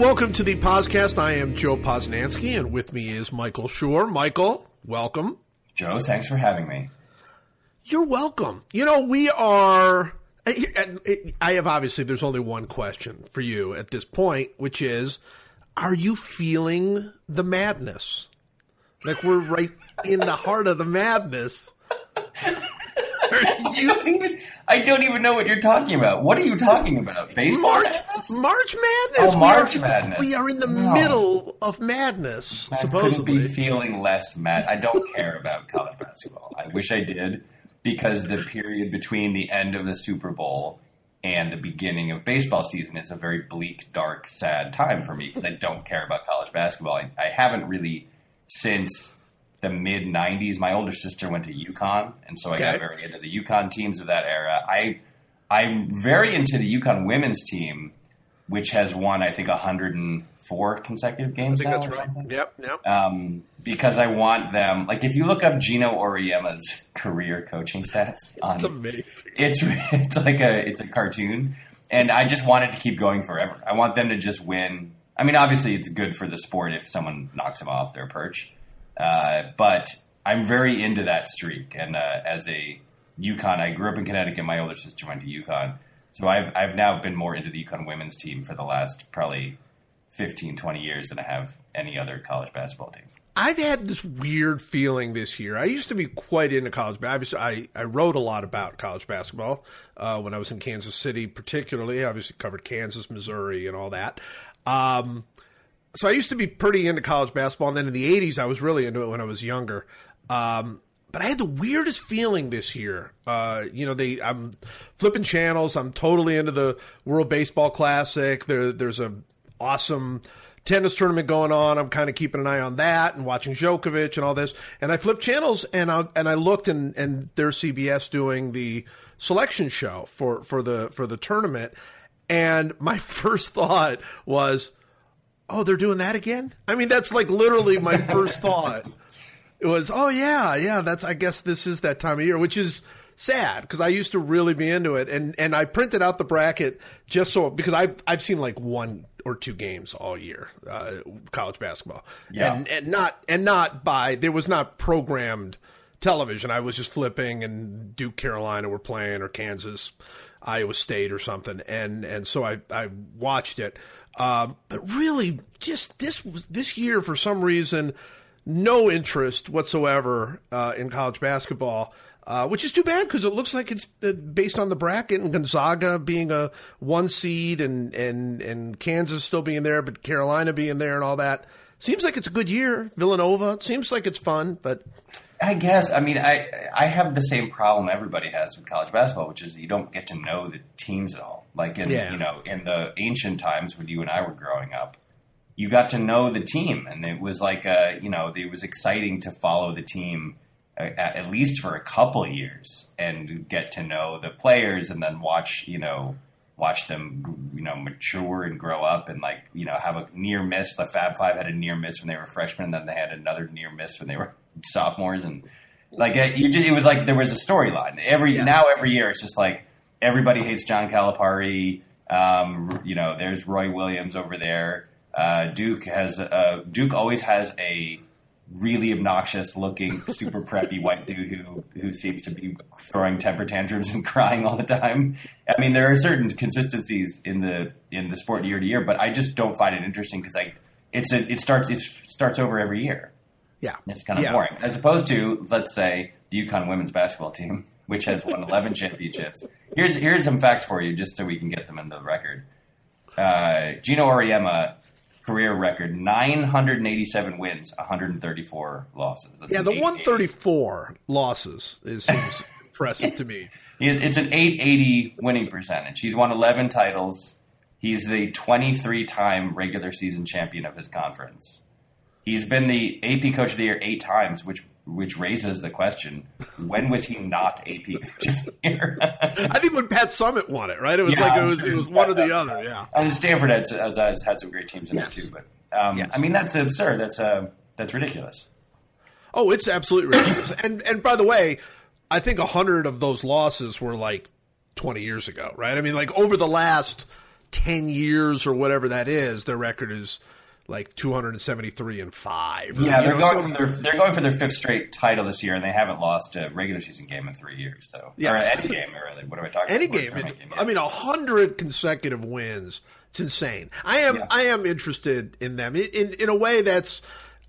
Welcome to the podcast. I am Joe Posnanski, and with me is Michael Schur. Michael, welcome. Joe, thanks for having me. You're welcome. You know, we are. Eh, eh, eh, I have obviously, there's only one question for you at this point, which is Are you feeling the madness? Like we're right in the heart of the madness. you don't even, I don't even know what you're talking about. What are you talking about? Baseball? March, March Madness. Oh, March we are, Madness. We are in the No. middle of madness, I supposedly. couldn't be feeling less mad. I don't care about college basketball. I wish I did because the period between the end of the Super Bowl and the beginning of baseball season is a very bleak, dark, sad time for me because I don't care about college basketball. I, I haven't really since the mid '90s. My older sister went to UConn, and so I Okay. got very into the UConn teams of that era. I I'm very into the UConn women's team, which has won I think 104 consecutive I games. think now that's right. Yep, yep. um, because I want them. Like, if you look up Geno Auriemma's career coaching stats, on, It's amazing. it's it's like a it's a cartoon, and I just want it to keep going forever. I want them to just win. I mean, obviously, it's good for the sport if someone knocks them off their perch, uh, but I'm very into that streak. And uh, as a UConn, I grew up in Connecticut. My older sister went to UConn, so I've I've now been more into the UConn women's team for the last probably 15, 20 years than I have any other college basketball team. I've had this weird feeling this year. I used to be quite into college. ba- Obviously, I, I wrote a lot about college basketball uh, when I was in Kansas City, particularly. I Obviously, covered Kansas, Missouri, and all that. Um, so I used to be pretty into college basketball, and then in the '80s, I was really into it when I was younger. Um, but I had the weirdest feeling this year. Uh, you know, they I'm flipping channels. I'm totally into the World Baseball Classic. There, there's a awesome tennis tournament going on. I'm kind of keeping an eye on that and watching Djokovic and all this. And I flipped channels and I and I looked and and there's CBS doing the selection show for for the for the tournament. And my first thought was, "Oh, they're doing that again." I mean, that's like literally my first thought. It was, "Oh yeah, yeah, that's I guess this is that time of year," which is sad because I used to really be into it and and I printed out the bracket just so because I've I've seen like one or two games all year uh, college basketball Yeah. and and not and not by there was not programmed television I was just flipping and Duke Carolina were playing or Kansas Iowa State or something and and so I I watched it um, but really just this this year for some reason no interest whatsoever uh, in college basketball, uh, which is too bad because it looks like it's uh, based on the bracket and Gonzaga being a one seed and, and, and Kansas still being there, but Carolina being there and all that. Seems like it's a good year. Villanova, seems like it's fun, but I guess. I mean, I I have the same problem everybody has with college basketball, which is you don't get to know the teams at all. Like in Yeah. you know in the ancient times when you and I were growing up, you got to know the team, and it was like uh you know it was exciting to follow the team uh, at, at least for a couple of years and get to know the players, and then watch you know watch them you know mature and grow up and like you know have a near miss. The Fab Five had a near miss when they were freshmen, and then they had another near miss when they were sophomores, and like it, you just, it was like there was a storyline. Every Yes. now every year, it's just like everybody hates John Calipari. Um, you know, there's Roy Williams over there. Uh, Duke has uh, Duke always has a really obnoxious looking, super preppy white dude who who seems to be throwing temper tantrums and crying all the time. I mean, there are certain consistencies in the in the sport year to year, but I just don't find it interesting because I it's a, it starts it starts over every year. Yeah. It's kind of Yeah. boring. As opposed to, let's say, the UConn women's basketball team, which has won 11 championships. Here's here's some facts for you, just so we can get them in the record. Uh, Geno Auriemma, career record 987 wins, 134 losses. That's Yeah, the 134 losses is seems impressive to me. He's, it's an 880 winning percentage. He's won 11 titles. He's the 23 time regular season champion of his conference. He's been the AP Coach of the Year eight times, which which raises the question: When was he not AP Coach of the Year? I think when Pat Summitt won it, right? It was Yeah, like it was, it was one or the other. Yeah. and Stanford has, has, has had some great teams in Yes. there too. But um, Yes. I mean, that's absurd. That's uh, that's ridiculous. Oh, it's absolutely ridiculous. and and by the way, I think a hundred of those losses were like twenty years ago, right? I mean, like over the last ten years or whatever that is, their record is like 273 and five. Yeah, they're know, going their they're going for their fifth straight title this year, and they haven't lost a regular season game in three years. So Yeah. or any game, really. What am I talking? any about? game. Game. I mean, a hundred consecutive wins. It's insane. I am Yeah. I am interested in them in, in in a way that's.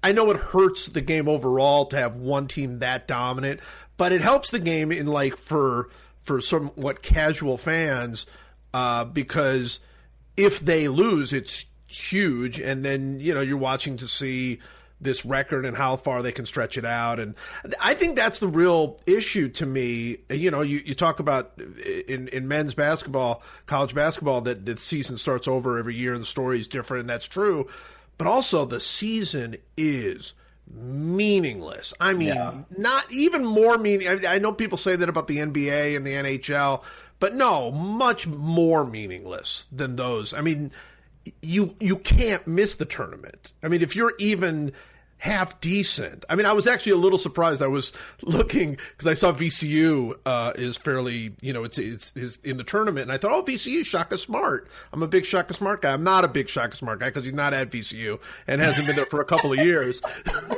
I know it hurts the game overall to have one team that dominant, but it helps the game in like for for somewhat casual fans uh, because if they lose, it's huge, and then you know you're watching to see this record and how far they can stretch it out. And I think that's the real issue to me. You know, you, you talk about in, in men's basketball, college basketball, that the season starts over every year and the story is different, and that's true. But also, the season is meaningless. I mean, Yeah. not even more meaning. I, I know people say that about the NBA and the NHL, but no, much more meaningless than those. I mean, you you can't miss the tournament. I mean, if you're even half decent. I mean, I was actually a little surprised. I was looking because I saw VCU uh, is fairly, you know, it's it's is in the tournament, and I thought, oh, VCU, Shaka Smart. I'm a big Shaka Smart guy. I'm not a big Shaka Smart guy because he's not at VCU and hasn't been there for a couple of years.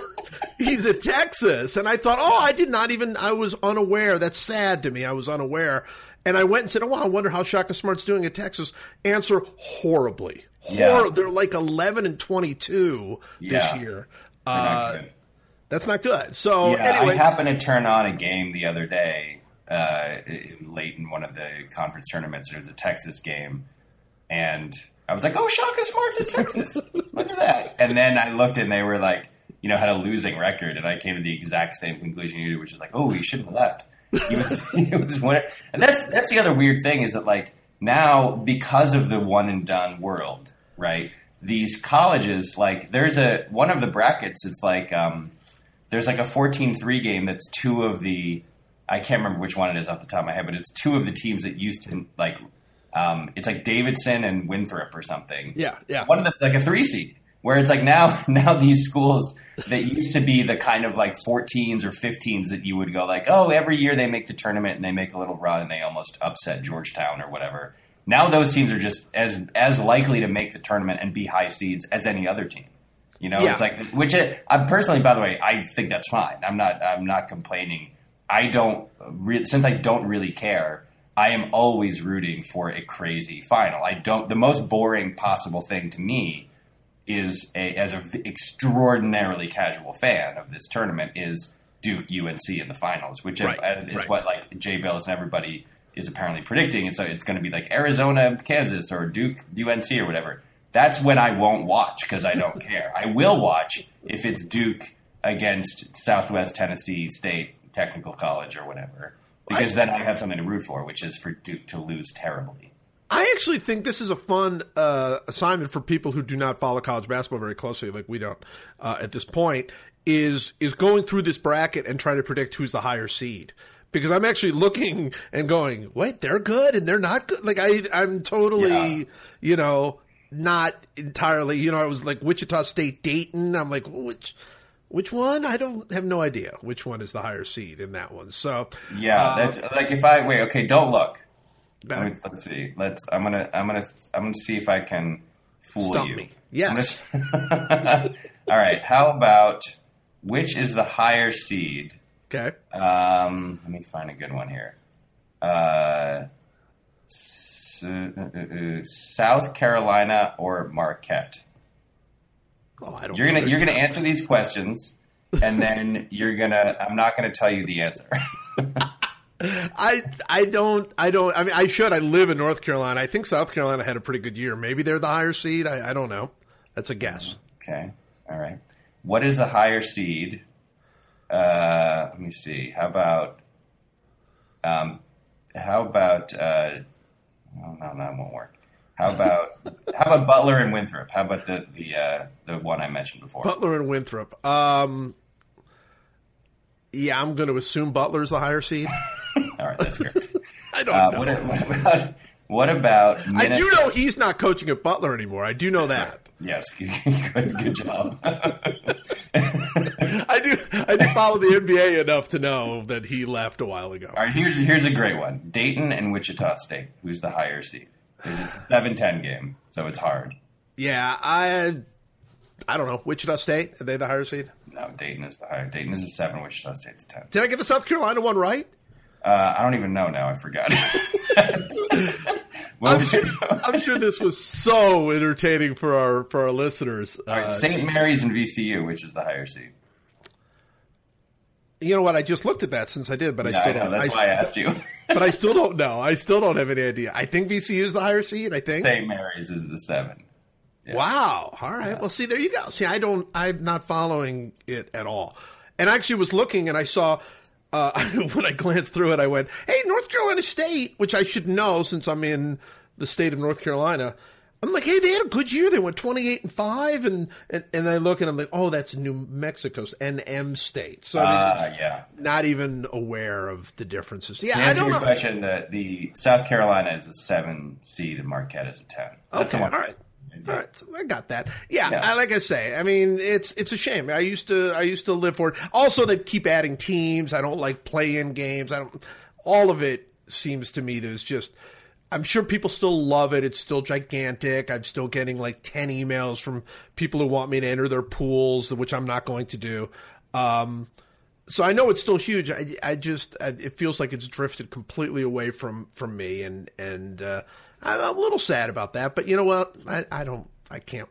he's at Texas, and I thought, oh, I did not even. I was unaware. That's sad to me. I was unaware. And I went and said, "Oh, wow, I wonder how Shaka Smart's doing at Texas." Answer: horribly. Yeah. They're like eleven and twenty-two this Yeah. year. They're not Uh, that's not good. So Yeah, anyway, I happened to turn on a game the other day, uh, late in one of the conference tournaments. There was a Texas game, and I was like, "Oh, Shaka Smart's at Texas! Look at that!" And then I looked, and they were like, you know, had a losing record, and I came to the exact same conclusion you did, which is like, "Oh, you shouldn't have left." He was, he was one, and that's that's the other weird thing is that like now because of the one and done world, right? These colleges, like, there's a one of the brackets. It's like um, there's like a 14-3 game that's two of the I can't remember which one it is off the top of my head, but it's two of the teams that used to like um, it's like Davidson and Winthrop or something. Yeah, yeah. One of them's like a three seed, where it's like now now these schools that used to be the kind of like 14s or 15s that you would go like, oh, every year they make the tournament and they make a little run and they almost upset Georgetown or whatever. Now those teams are just as as likely to make the tournament and be high seeds as any other team. You know, Yeah. it's like which it, I personally, by the way, I think that's fine. I'm not I'm not complaining. I don't re- since I don't really care. I am always rooting for a crazy final. I don't. The most boring possible thing to me is a, as an extraordinarily casual fan of this tournament is Duke UNC in the finals, which uh, Right, is, is right. what like Jay Bilas and everybody is apparently predicting. It's it's going to be like Arizona, Kansas, or Duke UNC or whatever. That's when I won't watch because I don't care. I will watch if it's Duke against Southwest Tennessee State Technical College or whatever, because then I have something to root for, which is for Duke to lose terribly. I actually think this is a fun uh, assignment for people who do not follow college basketball very closely, like we don't uh, at this point. Is is going through this bracket and trying to predict who's the higher seed? Because I'm actually looking and going, wait, they're good and they're not good. Like I, I'm totally, Yeah. you know, not entirely. You know, I was like Wichita State, Dayton. I'm like, which, which one? I don't have no idea which one is the higher seed in that one. So Yeah, uh, that, like if I wait, okay, don't look. Let me, let's see. Let's. I'm gonna. I'm gonna. I'm gonna see if I can fool Stump you. me. Yes. Gonna- All right. How about which is the higher seed? Okay. Um, let me find a good one here. Uh, uh, uh, uh, South Carolina or Marquette? Oh, I don't. You're gonna you're gonna answer these questions, and then you're gonna. I'm not gonna tell you the answer. I I don't I don't I mean I should I live in North Carolina I think South Carolina had a pretty good year maybe they're the higher seed I, I don't know that's a guess Okay. All right. What is the higher seed? Uh, let me see. How about um, how about uh, oh, no, no, that won't work. How about how about Butler and Winthrop? How about the the uh, the one I mentioned before? Butler and Winthrop um yeah I'm going to assume Butler's the higher seed All right, that's great. I don't Uh, know what, what about what about? I do know he's not coaching at Butler anymore I do know that Yes, good, good job. I do I do follow the NBA enough to know that he left a while ago All right, here's here's a great one: Dayton and Wichita State. Who's the higher seed? It's a 7-10 game, so it's hard. Yeah, I I don't know. Wichita State, are they the higher seed? No, Dayton is the higher. Dayton is a 7, Wichita State's a 10. Did I get the South Carolina one right? Uh, I don't even know now. I forgot. well, I'm, sure, I'm, sure, this was so entertaining for our for our listeners. Uh, St. Mary's and VCU, which is the higher seed. You know what? I just looked at that since I did, but yeah, I still I know, don't. That's I, why I asked you. but I still don't know. I still don't have any idea. I think VCU is the higher seed. I think St. Mary's is the seven. Yeah. Wow. All right. Yeah. Well, see, there you go. See, I don't. I'm not following it at all. And I actually was looking, and I saw uh, when I glanced through it, I went, "Hey, North Carolina State," which I should know since I'm in the state of North Carolina. I'm like, "Hey, they had a good year. They went 28 and five," and and, and I look and I'm like, "Oh, that's New Mexico's NM State." So I mean, uh, yeah, not even aware of the differences. Yeah, to I don't your know. question, the, the South Carolina is a seven seed, and Marquette is a ten. That's okay, all right. All right, so I got that. Yeah, yeah. I, like I say, I mean, it's it's a shame. I used to I used to live for it. Also, they keep adding teams. I don't like play-in games. I don't. All of it seems to me there's just. I'm sure people still love it. It's still gigantic. I'm still getting like 10 emails from people who want me to enter their pools, which I'm not going to do. Um, so I know it's still huge. I, I just I, it feels like it's drifted completely away from from me, and and uh, I'm a little sad about that, but you know what? I, I don't. I can't.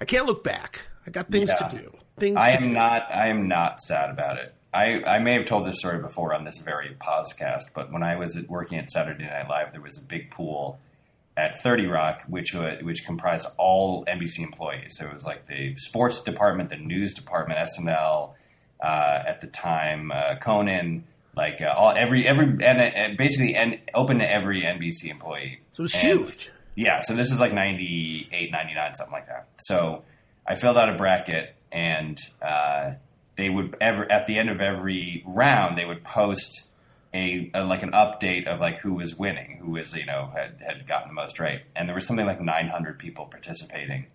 I can't look back. I got things yeah. to do. Things. I am not. I am not sad about it. I, I may have told this story before on this very podcast, but when I was working at Saturday Night Live, there was a big pool at 30 Rock, which which comprised all NBC employees. So it was like the sports department, the news department, SNL uh, at the time, uh, Conan, like uh, all every every and, and basically and open to every NBC employee. So it's huge. Yeah, so this is like 98, 99, something like that. So I filled out a bracket, and uh, they would ever at the end of every round they would post a, a, like an update of like who was winning, who was you know had had gotten the most right, and there was something like 900 people participating,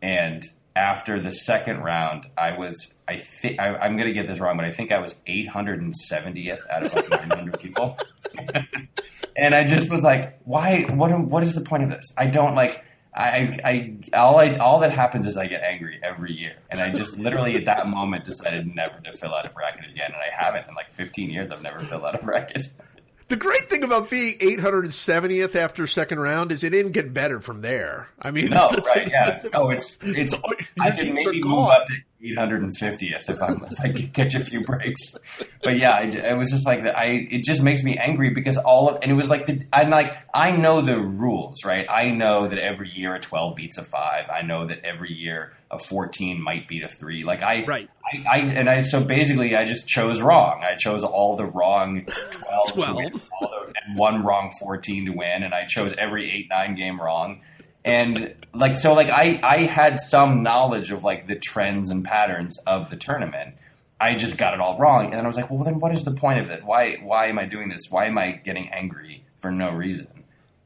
and after the second round, I was I think I'm going to get this wrong, but I think I was 870th out of like 900 people, and I just was like, why? What? What is the point of this? I don't like. I, I, all I, all that happens is I get angry every year, and I just literally at that moment decided never to fill out a bracket again, and I haven't in like 15 years. I've never filled out a bracket. The great thing about being 870th after second round is it didn't get better from there. I mean, no, right? Yeah. Oh, it's it's. I can maybe move up to 850th if, I'm, if I can catch a few breaks. But yeah, it, it was just like I. It just makes me angry because all of and it was like the I'm like I know the rules, right? I know that every year a 12 beats a five. I know that every year a 14 might beat a three. Like I, right. I, I and I so basically I just chose wrong. I chose all the wrong 12, 12. Win, the, and one wrong 14 to win, and I chose every eight nine game wrong and like so like I I had some knowledge of like the trends and patterns of the tournament. I just got it all wrong, and then I was like, well, then what is the point of it? Why why am I doing this? Why am I getting angry for no reason?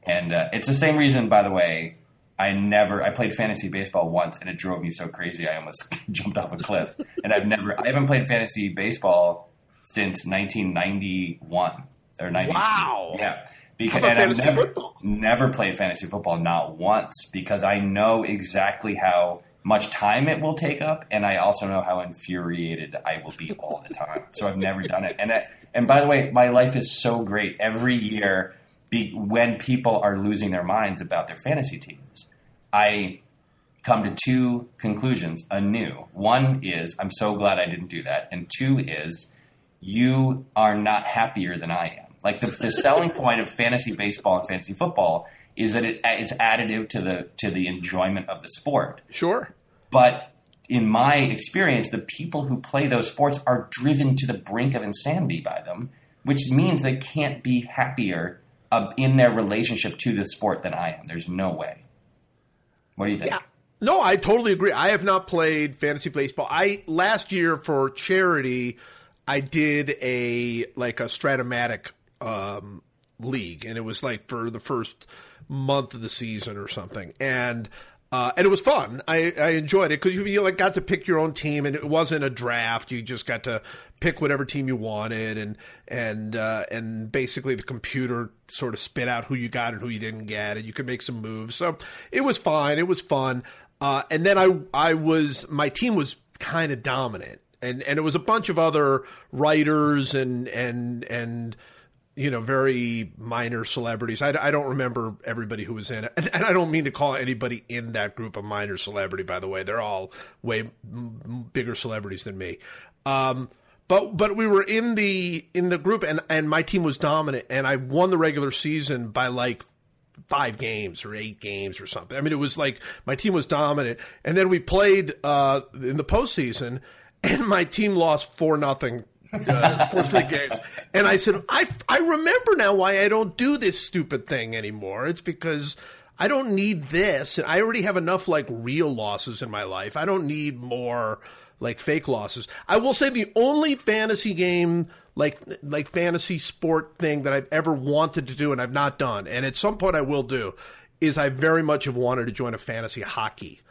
And uh, it's the same reason, by the way. I never I played fantasy baseball once, and it drove me so crazy I almost jumped off a cliff. And I've never I haven't played fantasy baseball since 1991 or 92. Wow. Yeah because and I've never football? never played fantasy football, not once, because I know exactly how much time it will take up, and I also know how infuriated I will be all the time. so I've never done it. And I, and by the way, my life is so great every year. Be, when people are losing their minds about their fantasy teams, I come to two conclusions anew. One is I'm so glad I didn't do that, and two is you are not happier than I am. Like the, the selling point of fantasy baseball and fantasy football is that it is additive to the to the enjoyment of the sport. Sure. But in my experience, the people who play those sports are driven to the brink of insanity by them, which means they can't be happier uh, in their relationship to the sport than I am. There's no way. What do you think? Yeah. No, I totally agree. I have not played fantasy baseball. I last year for charity, I did a like a Strat-O-Matic um, league, and it was like for the first month of the season or something. And Uh, and it was fun. I, I enjoyed it because you, you like got to pick your own team, and it wasn't a draft. You just got to pick whatever team you wanted, and and uh, and basically the computer sort of spit out who you got and who you didn't get, and you could make some moves. So it was fine. It was fun. Uh, and then I I was my team was kind of dominant, and and it was a bunch of other writers and and and you know, very minor celebrities. I, I don't remember everybody who was in it. And, and, I don't mean to call anybody in that group a minor celebrity, by the way. They're all way bigger celebrities than me. Um, but but we were in the in the group and and my team was dominant and I won the regular season by like five games or eight games or something. I mean, it was like my team was dominant, and then we played uh, in the postseason, and my team lost four nothing four straight games. And I said, I, I remember now why I don't do this stupid thing anymore. It's because I don't need this. And I already have enough like real losses in my life. I don't need more like fake losses. I will say the only fantasy game like like fantasy sport thing that I've ever wanted to do and I've not done, and at some point I will do, is I very much have wanted to join a fantasy hockey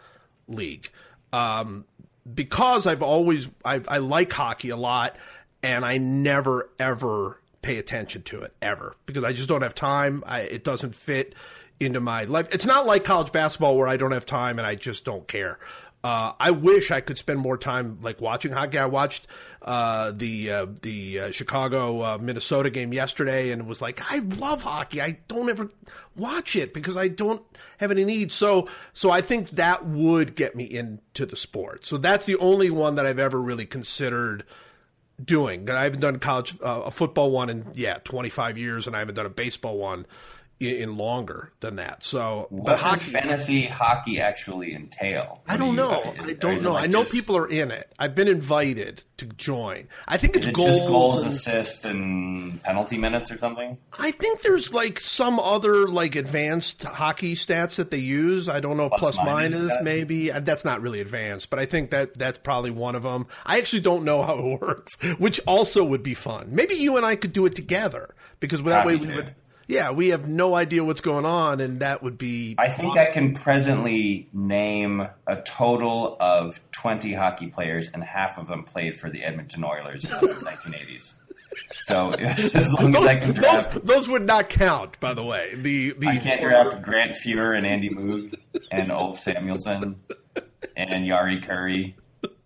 league. Um, because I've always I, I like hockey a lot and I never ever pay attention to it ever because I just don't have time. I, it doesn't fit into my life. It's not like college basketball where I don't have time and I just don't care. Uh, I wish I could spend more time like watching hockey. I watched uh, the uh, the uh, Chicago uh, Minnesota game yesterday and it was like, I love hockey. I don't ever watch it because I don't have any need. So so I think that would get me into the sport. So that's the only one that I've ever really considered doing. I haven't done college uh, a football one in yeah 25 years, and I haven't done a baseball one in longer than that. So, what but hockey, does fantasy hockey actually entail? I don't know. You, is, I don't know. I know people are in it. I've been invited to join. I think it's it goals, goals, and, assists, and penalty minutes or something. I think there's like some other like advanced hockey stats that they use. I don't know plus, plus minus, minus maybe. Uh, that's not really advanced, but I think that that's probably one of them. I actually don't know how it works, which also would be fun. Maybe you and I could do it together because that way we would yeah, we have no idea what's going on, and that would be. I think I can presently name a total of 20 hockey players, and half of them played for the Edmonton Oilers in the 1980s. So as long those, as I can draft, those, those, would not count, by the way. The, the I can't draft Grant Fuhr and Andy Moog and Ulf Samuelsson and Jari Kurri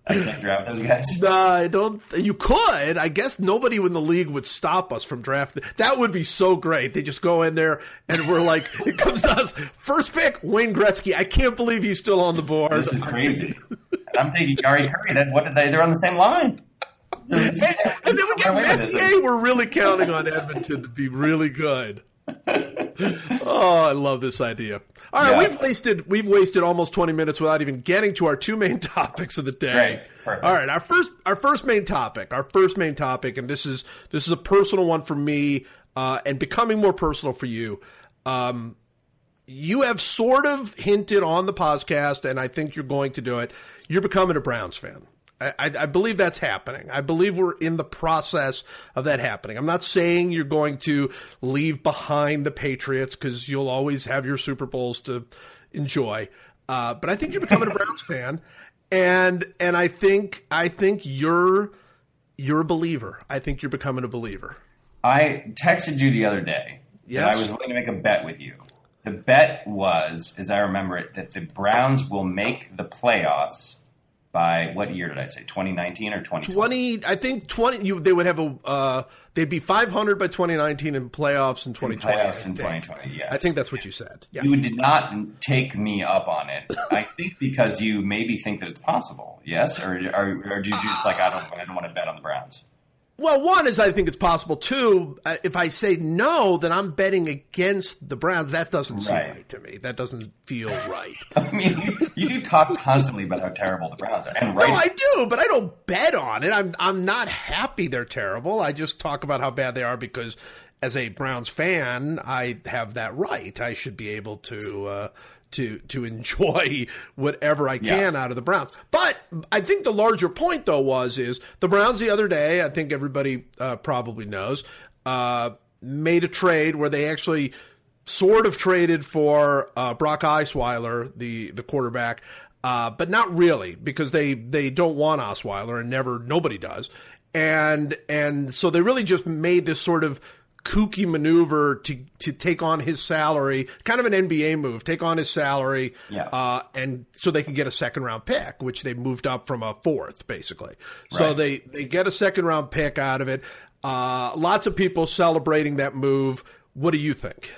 I can't draft those guys. Nah, I don't. You could. I guess nobody in the league would stop us from drafting. That would be so great. They just go in there and we're like, it comes to us. First pick, Wayne Gretzky. I can't believe he's still on the board. This is crazy. I'm taking Jari Kurri. That what did they? They're on the same line. and, and then we get Messier. We're really counting on Edmonton to be really good. oh, I love this idea. All right, yeah. we've wasted we've wasted almost twenty minutes without even getting to our two main topics of the day. All right, our first our first main topic, our first main topic, and this is this is a personal one for me, uh, and becoming more personal for you. Um, you have sort of hinted on the podcast, and I think you're going to do it. You're becoming a Browns fan. I, I, believe that's happening. I believe we're in the process of that happening. I'm not saying you're going to leave behind the Patriots because you'll always have your Super Bowls to enjoy. Uh, but I think you're becoming a Browns fan, and and I think I think you're you're a believer. I think you're becoming a believer. I texted you the other day yes. that I was willing to make a bet with you. The bet was, as I remember it, that the Browns will make the playoffs by what year did I say? 2019 or 2020? 20 I think 20 you they would have a uh, they'd be 500 by 2019 and playoffs in 2020. playoffs in 2020, yes. I think that's what you said. Yeah. You did not take me up on it. I think because you maybe think that it's possible. Yes, or, or, or did you just like I don't I don't want to bet on the Browns? Well, one is I think it's possible. Two, uh, if I say no, then I'm betting against the Browns. That doesn't seem right, right to me. That doesn't feel right. I mean, you, you, do talk constantly about how terrible the Browns are, and right. No, I do, but I don't bet on it. I'm I'm not happy they're terrible. I just talk about how bad they are because, as a Browns fan, I have that right. I should be able to. Uh, to to enjoy whatever I can yeah. out of the Browns. But I think the larger point though was is the Browns the other day. I think everybody uh, probably knows uh, made a trade where they actually sort of traded for uh, Brock Osweiler, the the quarterback, uh, but not really because they they don't want Osweiler and never nobody does, and and so they really just made this sort of kooky maneuver to to take on his salary, kind of an NBA move, take on his salary, Yeah. uh, and so they can get a second round pick, which they moved up from a fourth, basically. So Right. they they get a second round pick out of it. Uh, lots of people celebrating that move. What do you think?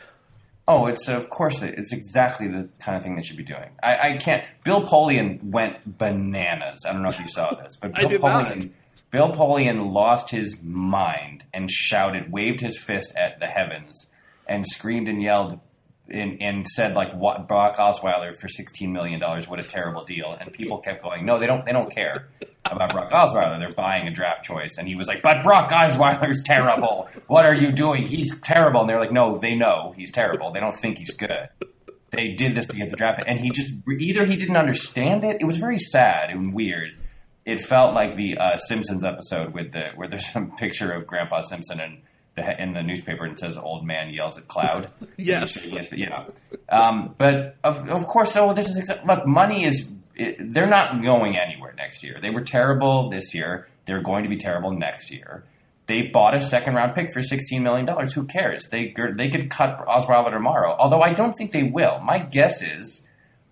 Oh, it's of course it's exactly the kind of thing they should be doing. I, I can't. Bill Polian went bananas. I don't know if you saw this, but Bill. Polian, Bill Polian lost his mind and shouted, waved his fist at the heavens, and screamed and yelled. And, and said like what Brock Osweiler for sixteen million dollars, what a terrible deal. And people kept going, no, they don't, they don't care about Brock Osweiler. They're buying a draft choice. And he was like, but Brock Osweiler's terrible. What are you doing? He's terrible. And they're like, no, they know he's terrible. They don't think he's good. They did this to get the draft. And he just, either he didn't understand it. It was very sad and weird. It felt like the uh, Simpsons episode with the, where there's some picture of Grandpa Simpson and the, in the newspaper and it says old man yells at cloud. Yes. Yes, yeah. Um, but of, of course, so this is look. Money is it, they're not going anywhere next year. They were terrible this year. They're going to be terrible next year. They bought a second round pick for sixteen million dollars. Who cares? They they could cut Osweiler tomorrow. Although I don't think they will. My guess is.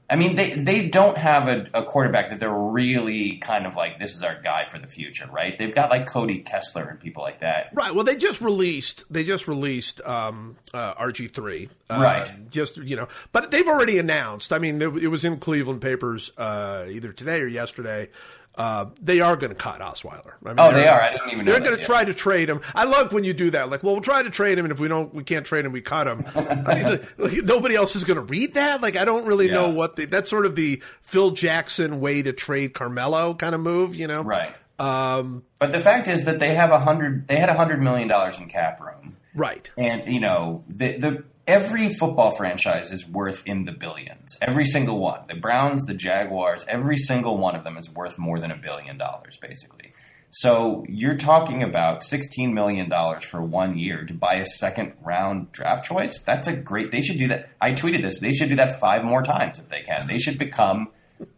I mean, they, they don't have a, a quarterback that they're really kind of like, this is our guy for the future, right? They've got like Cody Kessler and people like that. Right. Well, they just released they just released um, uh, RG three. Uh, Right. Just you know, but they've already announced. I mean, it was in Cleveland papers uh, either today or yesterday. Uh, they are going to cut Osweiler. I mean, Oh, they are. I didn't even know They're going to try to trade him. I love when you do that. Like, well, we'll try to trade him, and if we don't, we can't trade him. We cut him. I mean, like, nobody else is going to read that. Like, I don't really know what the, that's sort of the Phil Jackson way to trade Carmelo kind of move. You know, Right. Um, But the fact is that they have a hundred. They had a hundred million dollars in cap room, right. and you know the the every football franchise is worth in the billions. Every single one. The Browns, the Jaguars, every single one of them is worth more than a billion dollars, basically. So you're talking about sixteen million dollars for one year to buy a second round draft choice. That's a great. They should do that. I tweeted this. They should do that five more times if they can. They should become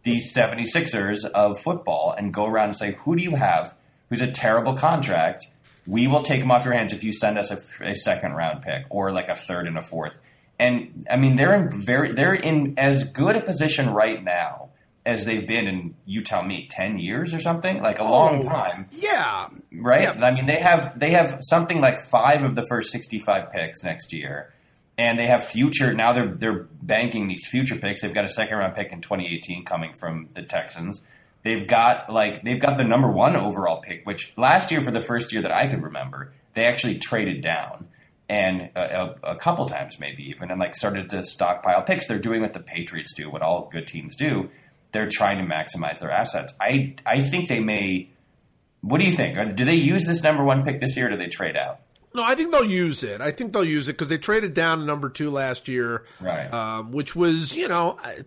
the 76ers of football and go around and say, who do you have who's a terrible contract? We will take him off your hands if you send us a, a second round pick or like a third and a fourth. And I mean, they're in very, they're in as good a position right now as they've been in, you tell me, 10 years or something, like a oh, long Oh, time Yeah. right? Yeah. I mean, they have they have something like five of the first sixty-five picks next year, and they have future. Now they're they're banking these future picks. They've got a second round pick in twenty eighteen coming from the Texans. They've got like they've got the number one overall pick, which last year for the first year that I could remember, they actually traded down. And a, a, a couple times, maybe even, and like started to stockpile picks. They're doing what the Patriots do, what all good teams do. They're trying to maximize their assets. I I think they may what do you think? Do they use this number one pick this year, or do they trade out? No, I think they'll use it. I think they'll use it because they traded down to number two last year, Right. Um, which was, you know, I,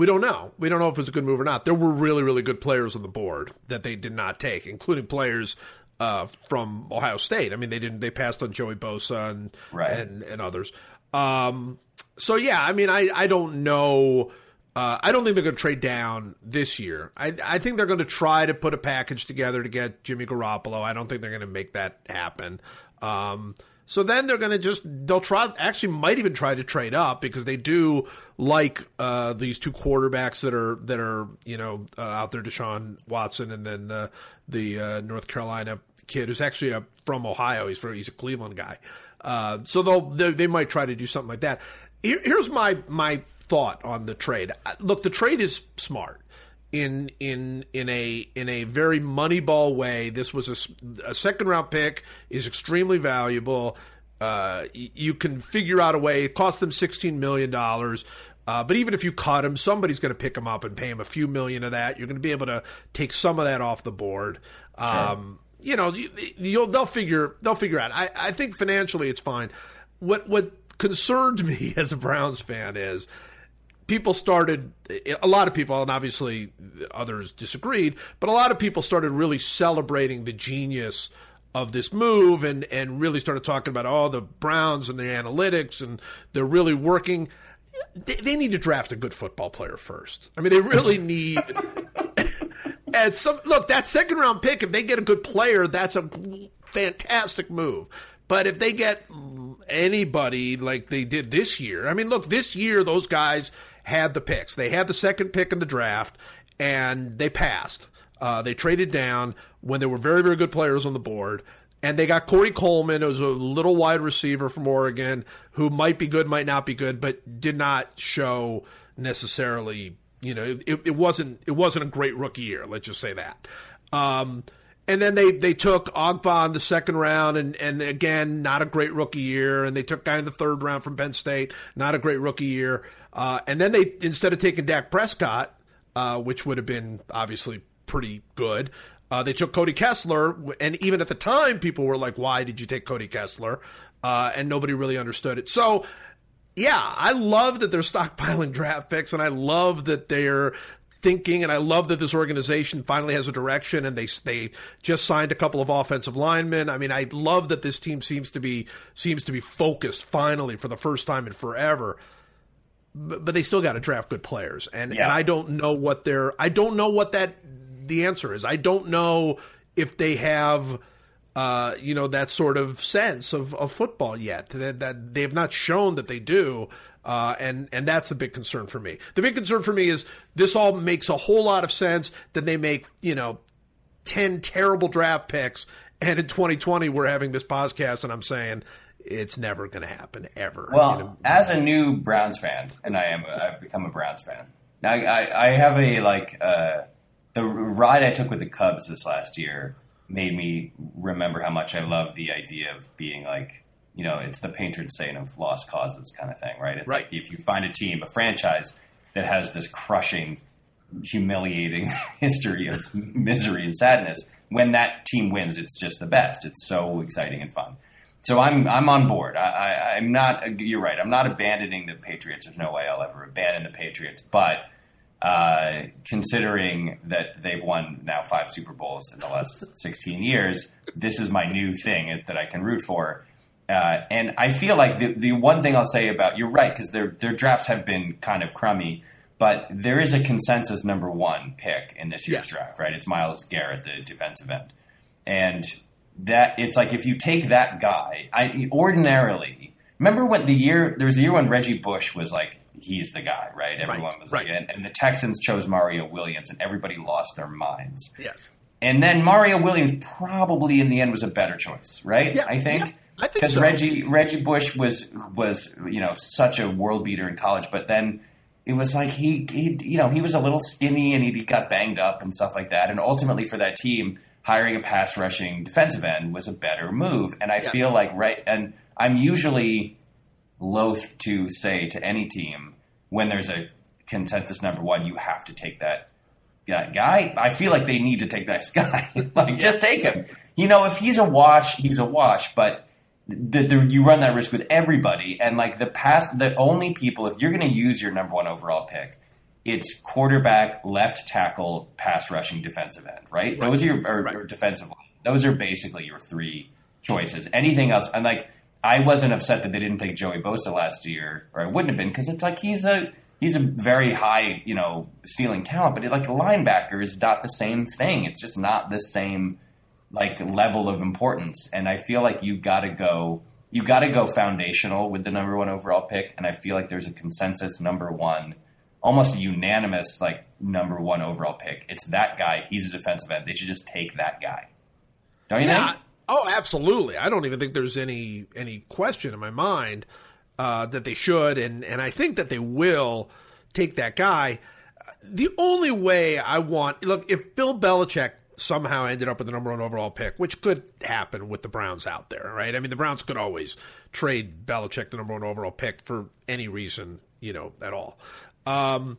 we don't know. We don't know if it was a good move or not. There were really, really good players on the board that they did not take, including players uh, from Ohio State. I mean, they didn't. They passed on Joey Bosa and Right. and, and others. Um, so yeah, I mean, I I don't know. Uh, I don't think they're going to trade down this year. I, I think they're going to try to put a package together to get Jimmy Garoppolo. I don't think they're going to make that happen. Um, so then they're going to just they'll try actually might even try to trade up because they do like uh, these two quarterbacks that are that are you know uh, out there, Deshaun Watson and then uh, the North Carolina kid who's actually a, from Ohio. He's from, he's a Cleveland guy. Uh, so they'll they, they might try to do something like that. Here, here's my my thought on the trade. Look, the trade is smart in in in a in a very moneyball way. This was a, a second round pick is extremely valuable. Uh, you can figure out a way. It cost them sixteen million dollars. Uh, but even if you cut him, somebody's going to pick him up and pay him a few million of that. You're going to be able to take some of that off the board. Um, you know, you, you'll they'll figure they'll figure out. I, I think financially it's fine. What what concerned me as a Browns fan is people started a lot of people and obviously others disagreed but a lot of people started really celebrating the genius of this move and and really started talking about all oh, the Browns and the analytics and they're really working. They, they need to draft a good football player first. I mean, they really need. and some look that second round pick, if they get a good player, that's a fantastic move. But if they get anybody like they did this year, I mean, look, this year those guys had the picks. They had the second pick in the draft, and they passed. Uh, they traded down when there were very, very good players on the board. And they got Corey Coleman, who's a little wide receiver from Oregon, who might be good, might not be good, but did not show necessarily. You know, it, it wasn't it wasn't a great rookie year. Let's just say that. Um, and then they, they took Ogbah in the second round, and, and again, not a great rookie year. And they took guy in the third round from Penn State, not a great rookie year. Uh, and then they, instead of taking Dak Prescott, uh, which would have been obviously pretty good, uh, they took Cody Kessler, and even at the time, people were like, "Why did you take Cody Kessler?" Uh, and nobody really understood it. So, yeah, I love that they're stockpiling draft picks, and I love that they're thinking, and I love that this organization finally has a direction, and they they just signed a couple of offensive linemen. I mean, I love that this team seems to be seems to be focused finally for the first time in forever. But, but they still got to draft good players, and yeah. and I don't know what their I don't know what that the answer is. I don't know if they have. Uh, you know that sort of sense of, of football yet that, that they have not shown that they do uh, and and that's the big concern for me. The big concern for me is this all makes a whole lot of sense. That they make you know ten terrible draft picks, and in 2020 we're having this podcast, and I'm saying it's never going to happen ever. Well, you know? as a new Browns fan, and I am, I've become a Browns fan. Now I, I have a like uh, the ride I took with the Cubs this last year made me remember how much I love the idea of being like you know, it's the patron saint of lost causes kind of thing, right? It's right. like if you find a team, a franchise that has this crushing, humiliating history of misery and sadness, when that team wins, it's just the best. It's so exciting and fun. So I'm I'm on board. I, am not. You're right. I'm not abandoning the Patriots. There's no way I'll ever abandon the Patriots. But uh, considering that they've won now five Super Bowls in the last 16 years, this is my new thing that I can root for. Uh, and I feel like the, the one thing I'll say about you're right because their their drafts have been kind of crummy, but there is a consensus number one pick in this year's yes. draft, right? It's Myles Garrett, the defensive end, and that it's like if you take that guy, I ordinarily remember when the year there was a year when Reggie Bush was like he's the guy, right? Everyone right, was like, and, and the Texans chose Mario Williams, and everybody lost their minds. Yes. And then Mario Williams probably in the end was a better choice, right? Yeah, I think. Yeah because so. Reggie Reggie Bush was was you know such a world beater in college, but then it was like he, he you know he was a little skinny and he got banged up and stuff like that, and ultimately for that team, hiring a pass rushing defensive end was a better move. And I yeah. feel like right, and I'm usually loath to say to any team when there's a consensus number one, you have to take that that guy. I feel like they need to take that guy. like yeah. just take him. You know, if he's a wash, he's a wash, but the, the, you run that risk with everybody. And like the past, the only people, if you're going to use your number one overall pick, it's quarterback, left tackle, pass rushing, defensive end, right? right. Those are your or, right. or defensive line. Those are basically your three choices. Anything else, and like I wasn't upset that they didn't take Joey Bosa last year, or I wouldn't have been because it's like he's a he's a very high you know ceiling talent, but it, like a linebacker is not the same thing. It's just not the same like level of importance. And I feel like you got to go you got to go foundational with the number one overall pick. And I feel like there's a consensus number one, almost a unanimous like number one overall pick. It's that guy. He's a defensive end. They should just take that guy. Don't you yeah. think? Oh, absolutely. I don't even think there's any any question in my mind uh, that they should, and and I think that they will take that guy. The only way I want look if Bill Belichick somehow ended up with the number one overall pick, which could happen with the Browns out there, right? I mean, the Browns could always trade Belichick the number one overall pick for any reason, you know, at all. Um,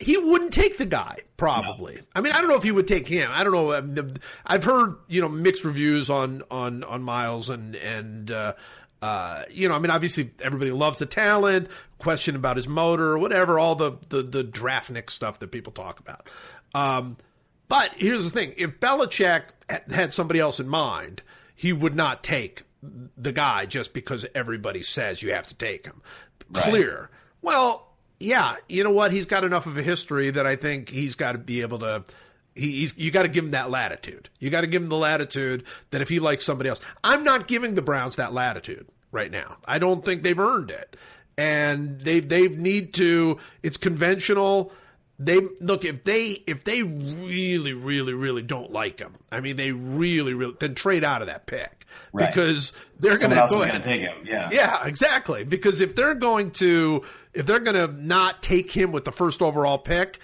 he wouldn't take the guy, probably. No. I mean, I don't know if he would take him. I don't know. I've heard you know mixed reviews on on on Myles and and. Uh, uh, you know, I mean, obviously everybody loves the talent, question about his motor, whatever, all the, the, the draftnik stuff that people talk about. Um, But here's the thing: if Belichick had somebody else in mind, he would not take the guy just because everybody says you have to take him. Right. Clear. Well, yeah, you know what? He's got enough of a history that I think he's got to be able to. He, he's you got to give him that latitude. You got to give him the latitude that if he likes somebody else, I'm not giving the Browns that latitude right now. I don't think they've earned it, and they they need to. It's conventional they look if they if they really really really don't like him i mean they really really then trade out of that pick. Right. because they're going to go ahead. take him yeah. Yeah exactly. Because if they're going to if they're going to not take him with the first overall pick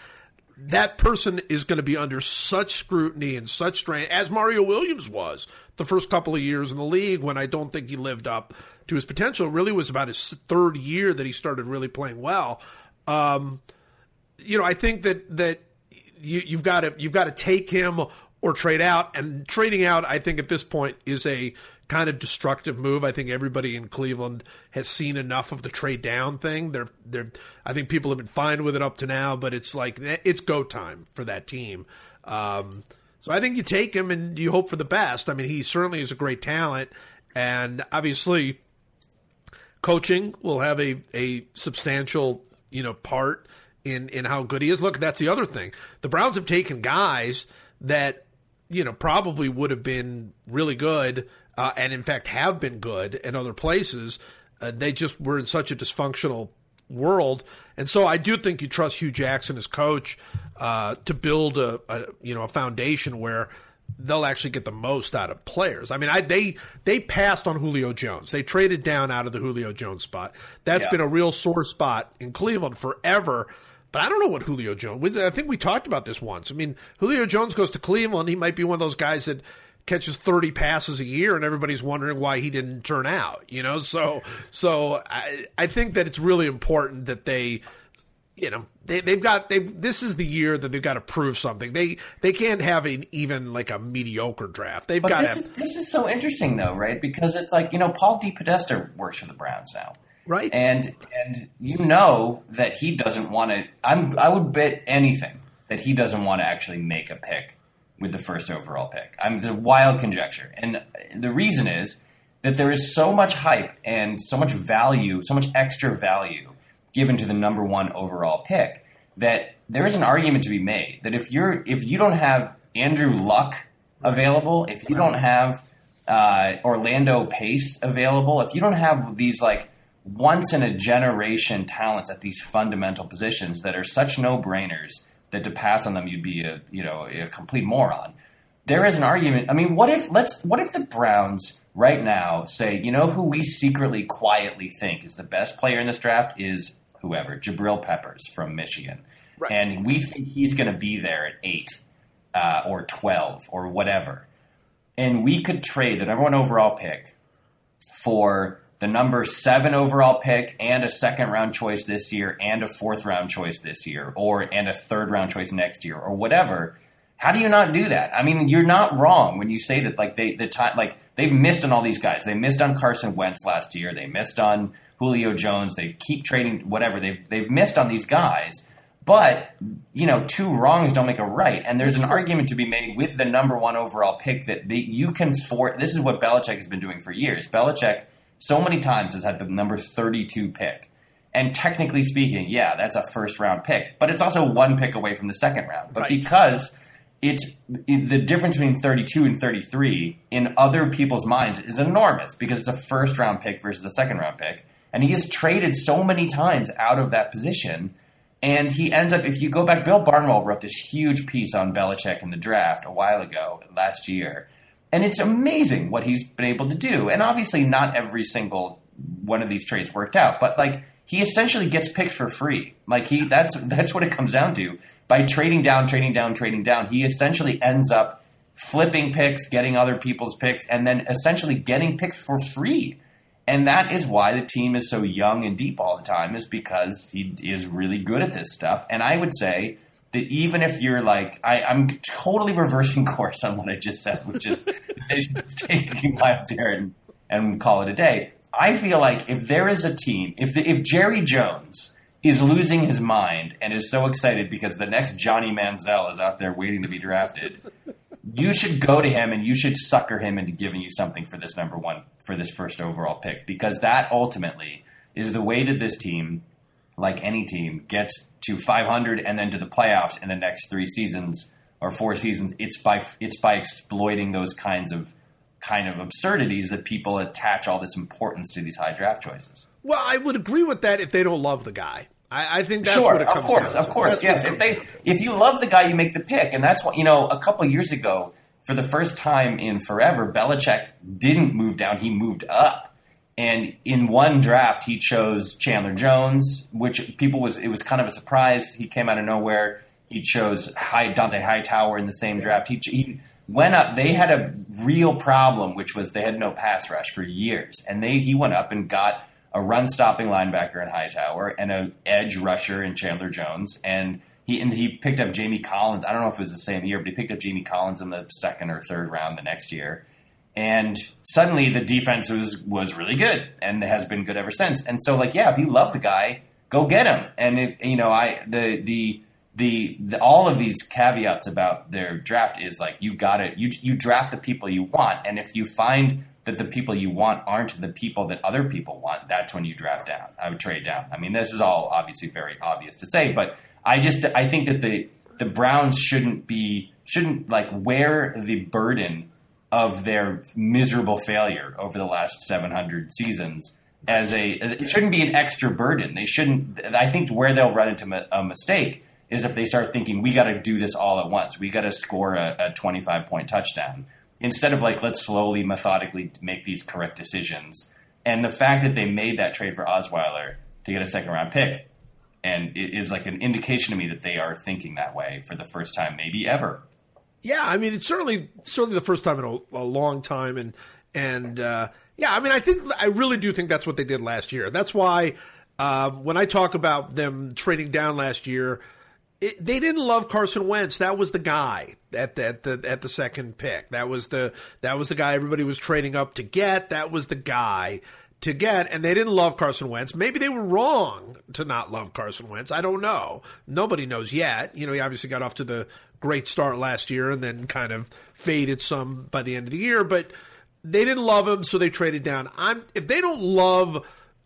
that person is going to be under such scrutiny and such strain as mario williams was the first couple of years in the league when i don't think he lived up to his potential. It really was about his third year that he started really playing well. Um, you know, I think that that you, you've got to you've got to take him or trade out. And trading out, I think at this point is a kind of destructive move. I think everybody in Cleveland has seen enough of the trade down thing. They're they're I think people have been fine with it up to now, but it's like it's go time for that team. Um, so I think you take him and you hope for the best. I mean, he certainly is a great talent, and obviously, coaching will have a a substantial you know part in in how good he is. Look, that's the other thing. The Browns have taken guys that you know probably would have been really good, uh, and in fact have been good in other places. Uh, they just were in such a dysfunctional world, and so I do think you trust Hue Jackson as coach uh, to build a, a you know a foundation where they'll actually get the most out of players. I mean, I, they they passed on Julio Jones. They traded down out of the Julio Jones spot. That's yeah. been a real sore spot in Cleveland forever. But I don't know what Julio Jones. I think we talked about this once. I mean, Julio Jones goes to Cleveland. He might be one of those guys that catches 30 passes a year and everybody's wondering why he didn't turn out, you know? So, so I, I think that it's really important that they, you know, they, they've got, they this is the year that they've got to prove something. They, they can't have an, even like a mediocre draft. They've but got this to is, this is so interesting though, right? Because it's like, you know, Paul DePodesta works for the Browns now. Right. And and you know that he doesn't want to. I'm. I would bet anything that he doesn't want to actually make a pick with the first overall pick. I'm the wild conjecture, and the reason is that there is so much hype and so much value, so much extra value given to the number one overall pick that there is an argument to be made that if you're if you don't have Andrew Luck available, if you don't have uh, Orlando Pace available, if you don't have these like once in a generation talents at these fundamental positions that are such no brainers that to pass on them you'd be a you know a complete moron. There is an argument. I mean, what if let's what if the Browns right now say, you know, who we secretly quietly think is the best player in this draft is whoever Jabril Peppers from Michigan, right. and we think he's going to be there at eight uh, or twelve or whatever, and we could trade the number one overall pick for the number seven overall pick and a second round choice this year and a fourth round choice this year or and a third round choice next year or whatever how do you not do that? I mean you're not wrong when you say that like they the time like they've missed on all these guys. They missed on carson wentz last year. They missed on julio jones. They keep trading whatever. They've, they've missed on these guys. But you know two wrongs don't make a right. And there's an argument to be made with the number one overall pick that they, you can for this is what Belichick has been doing for years. Belichick so many times has had the number 32 pick. And technically speaking, yeah, that's a first round pick, but it's also one pick away from the second round. But right. because it's it, the difference between 32 and 33 in other people's minds is enormous because it's a first round pick versus a second round pick. And he has traded so many times out of that position. And he ends up, if you go back, Bill Barnwell wrote this huge piece on Belichick in the draft a while ago, last year and it's amazing what he's been able to do. And obviously, not every single one of these trades worked out, but like he essentially gets picks for free. Like he that's that's what it comes down to. By trading down, trading down, trading down, he essentially ends up flipping picks, getting other people's picks, and then essentially getting picks for free. And that is why the team is so young and deep all the time, is because he is really good at this stuff. And I would say that even if you're like, I, am totally reversing course on what I just said, which is taking Myles Garrett and, and call it a day. I feel like if there is a team, if the, if Jerry Jones is losing his mind and is so excited because the next Johnny Manziel is out there waiting to be drafted, you should go to him and you should sucker him into giving you something for this number one for this first overall pick because that ultimately is the way that this team, like any team, gets to 500 and then to the playoffs in the next three seasons or four seasons. It's by it's by exploiting those kinds of kind of absurdities that people attach all this importance to these high draft choices. Well, I would agree with that if they don't love the guy. I, I think that's sure, what it comes of course, down of course, That's yes. If they, if you love the guy, you make the pick, and that's what you know. A couple years ago, for the first time in forever, Belichick didn't move down; he moved up. And in one draft, he chose Chandler Jones, which people was it was kind of a surprise. He came out of nowhere. He chose High, Dont'a Hightower in the same draft. He, he went up. They had a real problem, which was they had no pass rush for years, and they he went up and got a run stopping linebacker in Hightower and an edge rusher in Chandler Jones. And he and he picked up Jamie Collins. I don't know if it was the same year, but he picked up Jamie Collins in the second or third round the next year. And suddenly the defense was was really good and has been good ever since. And so like yeah, if you love the guy, go get him. And if you know, I the the the, the all of these caveats about their draft is like you got to you you draft the people you want, and if you find that the people you want aren't the people that other people want, that's when you draft down. I would trade down. I mean, this is all obviously very obvious to say, but I just I think that the the Browns shouldn't be shouldn't like wear the burden of their miserable failure over the last 700 seasons as a it shouldn't be an extra burden. They shouldn't I think where they'll run into a mistake is if they start thinking we got to do this all at once. We got to score a, a 25 point touchdown instead of like let's slowly methodically make these correct decisions and the fact that they made that trade for osweiler to get a second round pick and it is like an indication to me that they are thinking that way for the first time maybe ever Yeah, I mean it's certainly certainly the first time in a, a long time, and and uh, yeah, I mean I think I really do think that's what they did last year. That's why um, when I talk about them trading down last year, it, they didn't love Carson Wentz. That was the guy at the, at the at the second pick. That was the that was the guy everybody was trading up to get. That was the guy to get, and they didn't love Carson Wentz. Maybe they were wrong to not love Carson Wentz. I don't know. Nobody knows yet. You know, he obviously got off to the great start last year and then kind of faded some by the end of the year, but they didn't love him, so they traded down. I'm if they don't love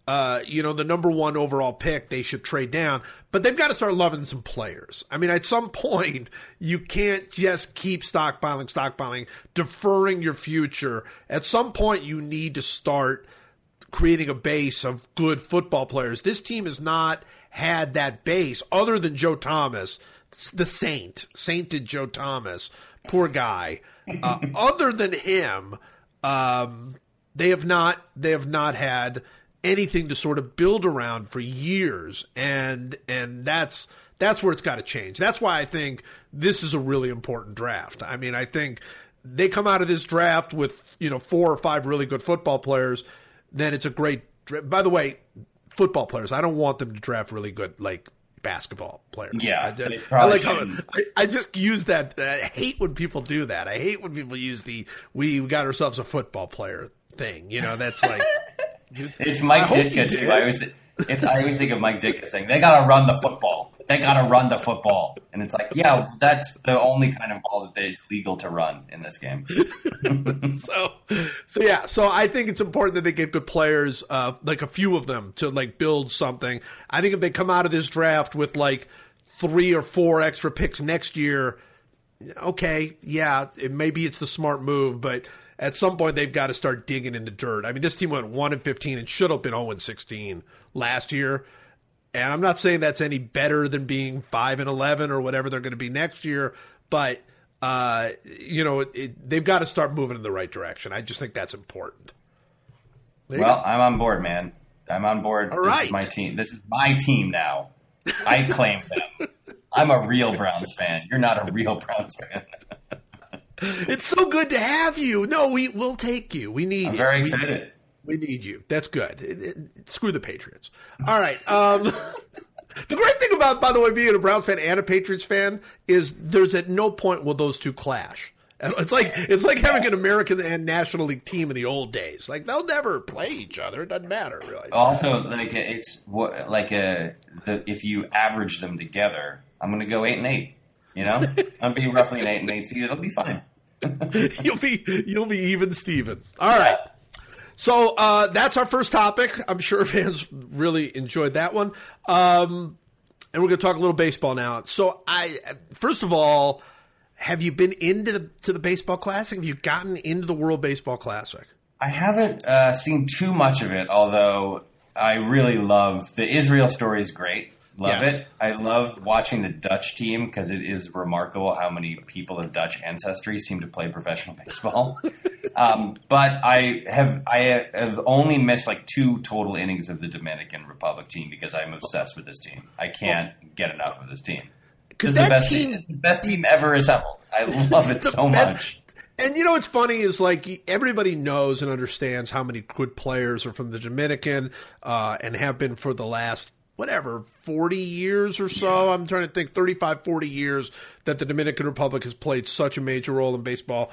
uh, you know, the number one overall pick, they should trade down. But they've got to start loving some players. I mean, at some point, you can't just keep stockpiling, stockpiling, deferring your future. At some point, you need to start creating a base of good football players. This team has not had that base other than Joe Thomas, the saint, sainted Joe Thomas, poor guy. Uh, other than him, um, they have not they have not had anything to sort of build around for years, and and that's that's where it's got to change. That's why I think this is a really important draft. I mean, I think they come out of this draft with you know four or five really good football players, then it's a great. By the way, football players. I don't want them to draft really good like basketball players. Yeah, I, just, I like how. I, I just use that. I hate when people do that. I hate when people use the "we got ourselves a football player" thing. You know, that's like It's Mike I hope you Ditka too. I always, it's, I always think of Mike Ditka saying they got to run the football. They got to run the football, and it's like, yeah, that's the only kind of ball that they, it's legal to run in this game. so so yeah so i think it's important that they get good players uh like a few of them to like build something. I think if they come out of this draft with like three or four extra picks next year okay yeah it, maybe it's the smart move but at some point they've got to start digging in the dirt. I mean this team went 1 and 15 and should have been 0 and 16 last year and i'm not saying that's any better than being 5 and 11 or whatever they're going to be next year but uh, you know, it, they've got to start moving in the right direction. I just think that's important. There Well. I'm on board, man. I'm on board. All this right. is my team. This is my team now. I claim them. I'm a real Browns fan. You're not a real Browns fan. it's so good to have you. No, we will take you. We need I'm you. very excited. We need you. That's good. It- it- screw the Patriots. All right. Um, the great thing about, by the way, being a Browns fan and a Patriots fan is there's at no point will those two clash. It's like it's like having an American and National League team in the old days. Like they'll never play each other. It doesn't matter really. Also, like it's what like a the, if you average them together, I'm going to go eight and eight. You know, I'll be roughly an eight and eight seed. It'll be fine. you'll be you'll be even, Steven. All right. So uh, that's our first topic. I'm sure fans really enjoyed that one. Um, and we're going to talk a little baseball now. So I first of all have you been into the to the baseball classic? Have you gotten into the World Baseball Classic? I haven't uh, seen too much of it, although I really love the Israel story. Is great. Love yes. it. I love watching the Dutch team because it is remarkable how many people of Dutch ancestry seem to play professional baseball. um, but I have I have only missed like two total innings of the Dominican Republic team because I'm obsessed with this team. I can't get enough of this team. It's the best team, team the best team ever assembled. I love it so best, much. And you know what's funny is like everybody knows and understands how many good players are from the Dominican uh, and have been for the last whatever 40 years or so. Yeah. I'm trying to think 35 40 years that the Dominican Republic has played such a major role in baseball.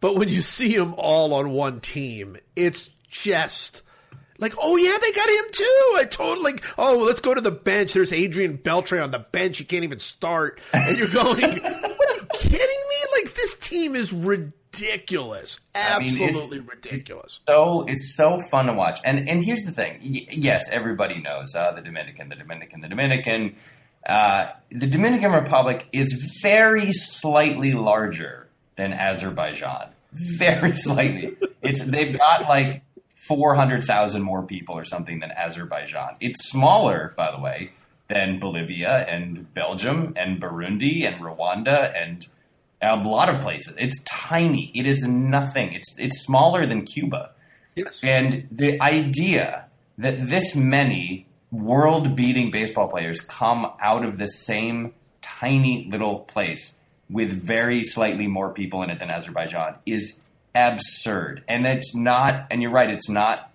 But when you see them all on one team, it's just like, oh yeah, they got him too. I totally like, oh, let's go to the bench. There's Adrian Beltre on the bench. He can't even start, and you're going, what are you kidding me? Like this team is ridiculous, absolutely I mean, ridiculous. So it's so fun to watch. And and here's the thing. Y- yes, everybody knows uh, the Dominican, the Dominican, the Dominican. Uh, the Dominican Republic is very slightly larger than Azerbaijan. Very slightly. It's they've got like 400,000 more people or something than Azerbaijan. It's smaller, by the way, than Bolivia and Belgium and Burundi and Rwanda and a lot of places. It's tiny. It is nothing. It's it's smaller than Cuba. Yes. And the idea that this many world-beating baseball players come out of the same tiny little place with very slightly more people in it than Azerbaijan is absurd. And it's not, and you're right, it's not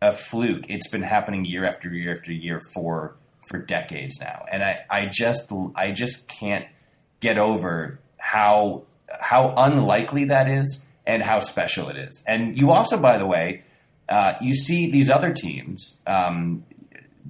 a fluke. It's been happening year after year after year for for decades now. And I, I just I just can't get over how how unlikely that is and how special it is. And you also, by the way, uh, you see these other teams, um,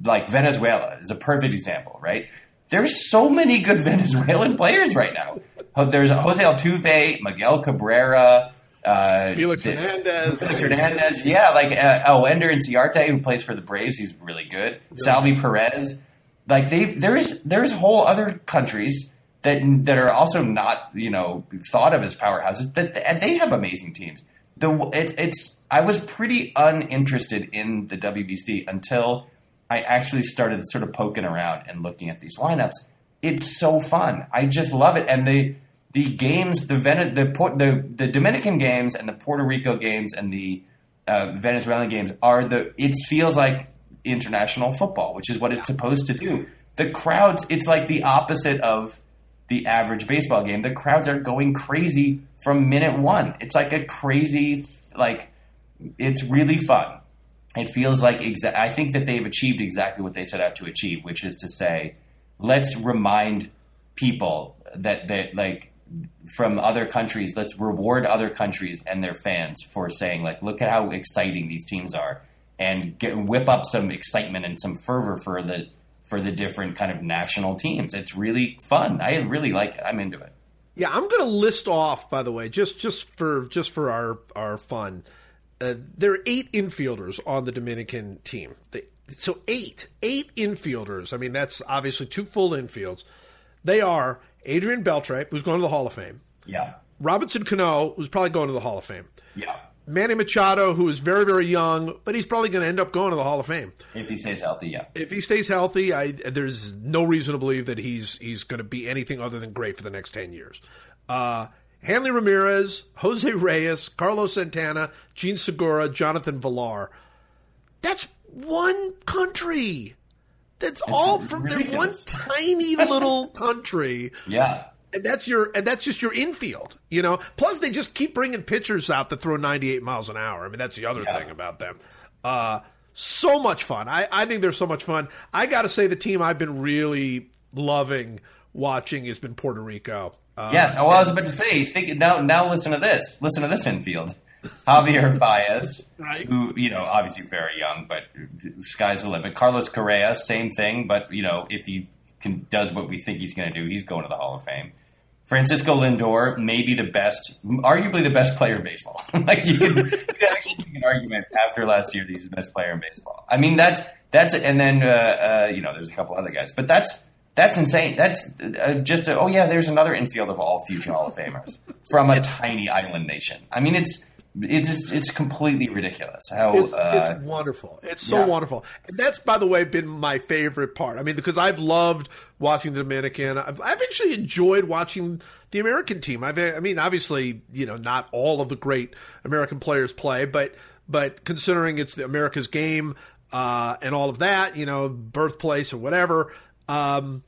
like Venezuela is a perfect example, right? There's so many good Venezuelan players right now. There's Jose Altuve, Miguel Cabrera, uh, Felix the, Hernandez. Felix Hernandez. Yeah, like uh, oh, Ender Inciarte, who plays for the Braves. He's really good. Yeah. Salvy Perez. Like they, there's there's whole other countries that that are also not you know thought of as powerhouses that and they have amazing teams. The it, it's I was pretty uninterested in the WBC until I actually started sort of poking around and looking at these lineups. It's so fun. I just love it, and they the games, the Ven- the, the the Dominican games and the Puerto Rico games and the uh, Venezuelan games are the. It feels like international football, which is what it's supposed to do. The crowds, it's like the opposite of the average baseball game. The crowds are going crazy from minute one. It's like a crazy, like, it's really fun. It feels like exa- I think that they've achieved exactly what they set out to achieve, which is to say, let's remind people that that like from other countries. Let's reward other countries and their fans for saying, like, look at how exciting these teams are, and get, whip up some excitement and some fervor for the for the different kind of national teams. It's really fun. I really like it. I'm into it. Yeah, I'm going to list off, by the way, just just for just for our our fun. Uh, there are eight infielders on the Dominican team. They, so eight, eight infielders. I mean, that's obviously two full infields. They are Adrian Beltre, who's going to the Hall of Fame. Yeah. Robinson Cano, who's probably going to the Hall of Fame. Yeah. Manny Machado, who is very, very young, but he's probably going to end up going to the Hall of Fame if he stays healthy. Yeah, if he stays healthy, I, there's no reason to believe that he's he's going to be anything other than great for the next ten years. Uh, Hanley Ramirez, Jose Reyes, Carlos Santana, Jean Segura, Jonathan Villar. That's one country. That's it's all from their one tiny little country. Yeah. And that's your and that's just your infield, you know. Plus, they just keep bringing pitchers out that throw 98 miles an hour. I mean, that's the other yeah. thing about them. Uh, so much fun. I, I think they're so much fun. I got to say, the team I've been really loving watching has been Puerto Rico. Uh, yes. Oh, I was about to say. Think now. Now listen to this. Listen to this infield. Javier Baez, right. who you know obviously very young, but sky's the limit. Carlos Correa, same thing, but you know if he can does what we think he's going to do, he's going to the Hall of Fame. Francisco Lindor, maybe the best, arguably the best player in baseball. like you can, you can actually make an argument after last year that he's the best player in baseball. I mean that's that's and then uh, uh, you know there's a couple other guys, but that's that's insane. That's uh, just a, oh yeah, there's another infield of all future Hall of Famers from a tiny island nation. I mean it's it's it's completely ridiculous how it's, uh, it's wonderful. It's so yeah. wonderful, and that's by the way been my favorite part. I mean, because I've loved watching the Dominican. I've, I've actually enjoyed watching the American team. I've, I mean, obviously, you know, not all of the great American players play, but but considering it's the America's game uh, and all of that, you know, birthplace or whatever. Um,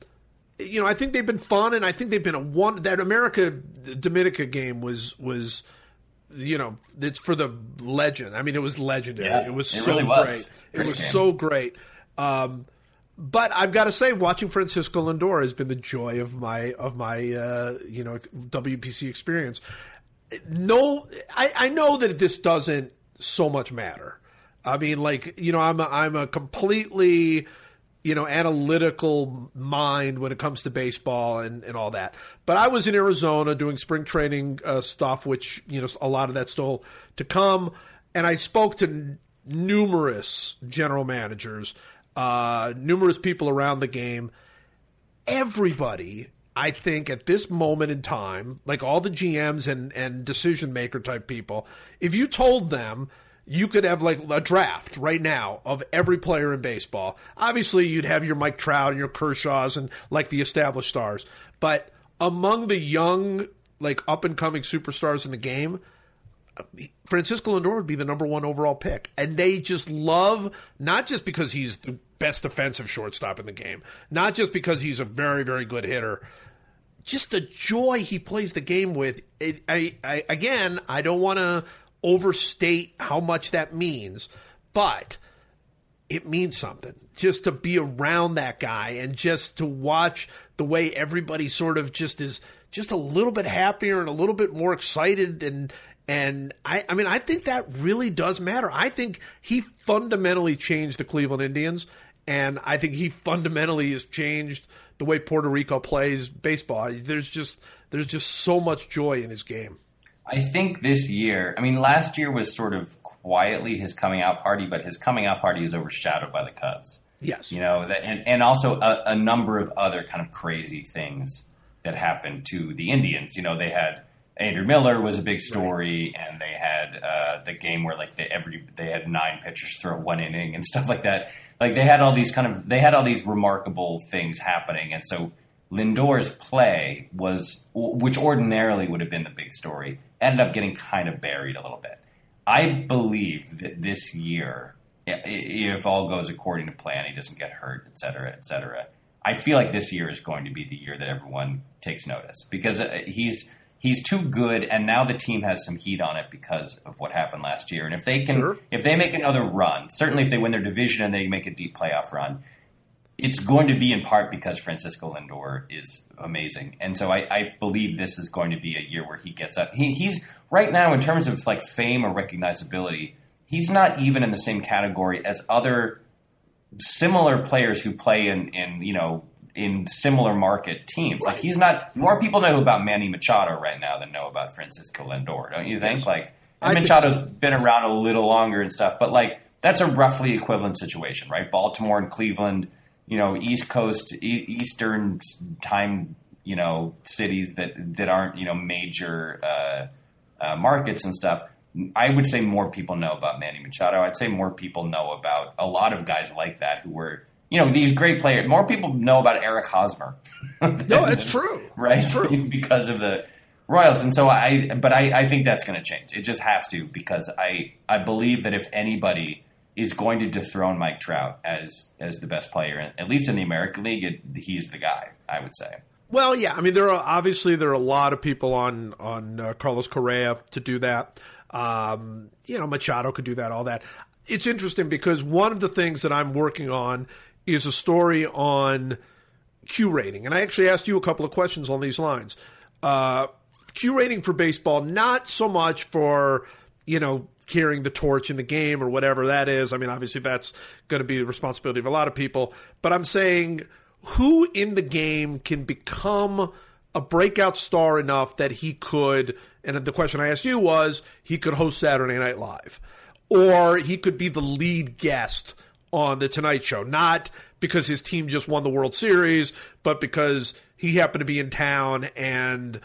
you know, I think they've been fun, and I think they've been a one. That America Dominica game was was you know, it's for the legend. I mean, it was legendary. Yeah, it was it so really was. great. great. It was game. so great. Um, but I've got to say, watching Francisco Lindor has been the joy of my of my uh, you know WBC experience. No, I, I know that this doesn't so much matter. I mean, like you know, I'm a, I'm a completely you know, analytical mind when it comes to baseball and, and all that. But I was in Arizona doing spring training uh, stuff, which, you know, a lot of that's still to come. And I spoke to n- numerous general managers, uh, numerous people around the game. Everybody, I think, at this moment in time, like all the GMs and, and decision maker type people, if you told them – you could have like a draft right now of every player in baseball. Obviously, you'd have your Mike Trout and your Kershaws and like the established stars. But among the young, like up and coming superstars in the game, Francisco Lindor would be the number one overall pick. And they just love, not just because he's the best defensive shortstop in the game, not just because he's a very, very good hitter, just the joy he plays the game with. It, I, I, again, I don't want to overstate how much that means, but it means something just to be around that guy and just to watch the way everybody sort of just is just a little bit happier and a little bit more excited and and I, I mean I think that really does matter. I think he fundamentally changed the Cleveland Indians and I think he fundamentally has changed the way Puerto Rico plays baseball. There's just there's just so much joy in his game. I think this year, I mean, last year was sort of quietly his coming out party, but his coming out party is overshadowed by the Cubs. Yes. You know, that, and, and also a, a, number of other kind of crazy things that happened to the Indians. You know, they had Andrew Miller was a big story, right. and they had uh, the game where like they every they had nine pitchers throw one inning and stuff like that. Like they had all these kind of they had all these remarkable things happening, and so Lindor's play was, which ordinarily would have been the big story, ended up getting kind of buried a little bit. I believe that this year, if all goes according to plan, he doesn't get hurt, et cetera, et cetera. I feel like this year is going to be the year that everyone takes notice because uh, he's he's too good, and now the team has some heat on it because of what happened last year. And if they can, sure. if they make another run, certainly if they win their division and they make a deep playoff run, it's going to be in part because Francisco Lindor is amazing, and so I, I, believe this is going to be a year where he gets up. He, he's right now in terms of like fame or recognizability, he's not even in the same category as other similar players who play in, in you know in similar market teams. Like he's not more people know about Manny Machado right now than know about Francisco Lindor, don't you think? Yes. Like Machado's so. been around a little longer and stuff, but like that's a roughly equivalent situation, right? Baltimore and Cleveland you know East Coast e- Eastern time you know cities that that aren't you know major uh, uh, markets and stuff. I would say more people know about Manny Machado. I'd say more people know about a lot of guys like that who were you know these great players. More people know about Eric Hosmer. than, no, it's true, right? It's true because of the Royals, and so I. But I, I think that's going to change. It just has to because I I believe that if anybody is going to dethrone Mike Trout as as the best player, at least in the American League. It, he's the guy, I would say. Well, yeah, I mean, there are obviously there are a lot of people on on uh, Carlos Correa to do that. Um, you know, Machado could do that, all that. It's interesting because one of the things that I'm working on is a story on Q rating, and I actually asked you a couple of questions on these lines. uh, Q rating for baseball, not so much for you know carrying the torch in the game or whatever that is. I mean, obviously that's going to be the responsibility of a lot of people, but I'm saying who in the game can become a breakout star enough that he could, and the question I asked you was, he could host Saturday Night Live, or he could be the lead guest on the Tonight Show, not because his team just won the World Series, but because he happened to be in town and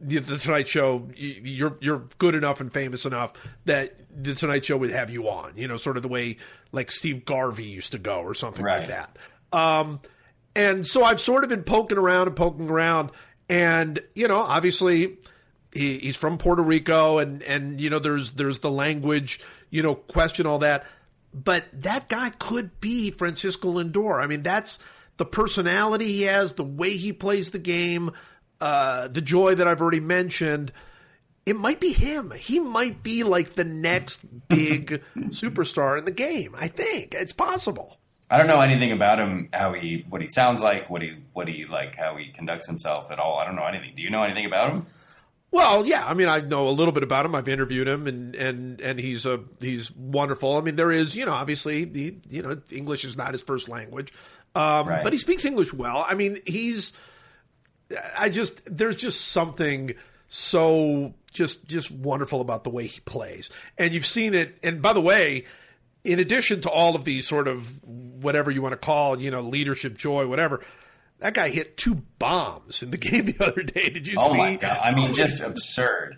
the, the, Tonight Show, you're you're good enough and famous enough that the Tonight Show would have you on. You know, sort of the way like Steve Garvey used to go or something right. like that. Um, and so I've sort of been poking around and poking around, and you know, obviously he, he's from Puerto Rico, and and you know, there's there's the language, you know, question all that, but that guy could be Francisco Lindor. I mean, that's the personality he has, the way he plays the game uh, the joy that I've already mentioned, it might be him. He might be like the next big superstar in the game. I think it's possible. I don't know anything about him, how he, what he sounds like, what he, what he like, how he conducts himself at all. I don't know anything. Do you know anything about him? Well, yeah. I mean, I know a little bit about him. I've interviewed him, and and and he's a he's wonderful. I mean, there is, you know, obviously, the you know, English is not his first language, um, right. but he speaks English well. I mean, he's I just there's just something so just just wonderful about the way he plays. And you've seen it and by the way, in addition to all of these sort of whatever you want to call, you know, leadership joy, whatever, that guy hit two bombs in the game the other day. Did you oh see? Oh my god! I mean, just absurd.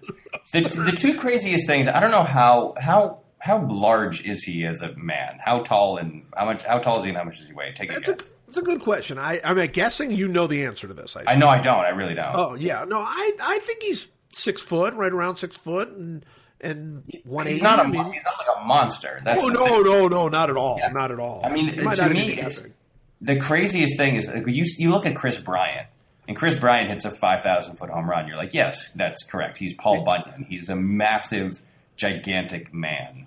The, the two craziest things. I don't know how how how large is he as a man? How tall and how much? How tall is he and how much does he weigh? Take a That's guess. A, it's a good question. I, I'm guessing you know the answer to this. I, I know I don't. I really don't. Oh yeah, no, I I think he's six foot, right around six foot, and and one eighty. He's not a I mean, he's not like a monster. That's oh no, thing. no, no, not at all, yeah. not at all. I mean, to me, the craziest thing is you you look at Kris Bryant. And Kris Bryant hits a 5,000 foot home run. You're like, yes, that's correct. He's Paul Bunyan. He's a massive, gigantic man.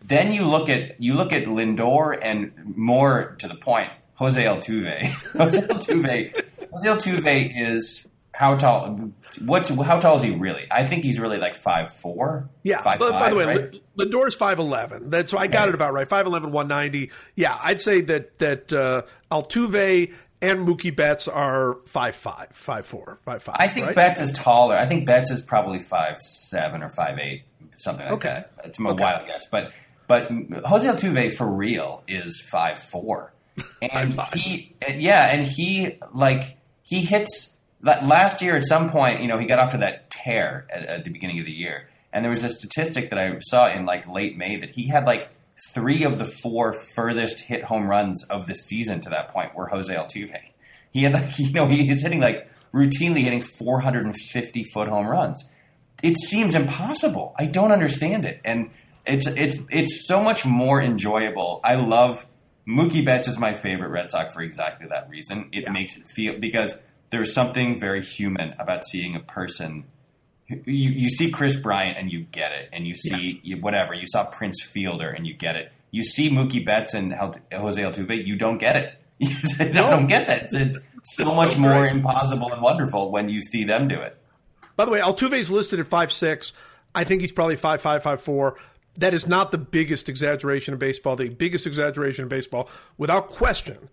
Then you look at you look at Lindor, and more to the point, Jose Altuve. Jose Altuve. Jose Altuve is how tall? What's how tall is he really? I think he's really like five four. Yeah. Five, but, five, by the way, right? Lindor's five eleven. That's so I got it about right. 5'11", 190. Yeah, I'd say that that uh, Altuve and Mookie Betts are five five, five four, five five. I think right? Betts is taller. I think Betts is probably five seven or five eight, something like okay. that. It's a okay. wild guess, but but Jose Altuve for real is five four and he yeah and he like he hits last year at some point you know he got off to that tear at, at, the beginning of the year. And there was a statistic that i saw in like late may that he had like three of the four furthest hit home runs of the season to that point were jose altuve. He had like you know he's hitting like routinely hitting 450 foot home runs. It seems impossible. I don't understand it. And it's it's it's so much more enjoyable. I love Mookie Betts is my favorite Red Sox for exactly that reason. It yeah. makes it feel because there's something very human about seeing a person. You, you see Kris Bryant and you get it, and you see yes. whatever you saw Prince Fielder and you get it. You see Mookie Betts and Jose Altuve, you don't get it. You don't get that. It's so much more impossible and wonderful when you see them do it. By the way, Altuve's listed at five six. I think he's probably five five five four that is not the biggest exaggeration in baseball. The biggest exaggeration in baseball, without question,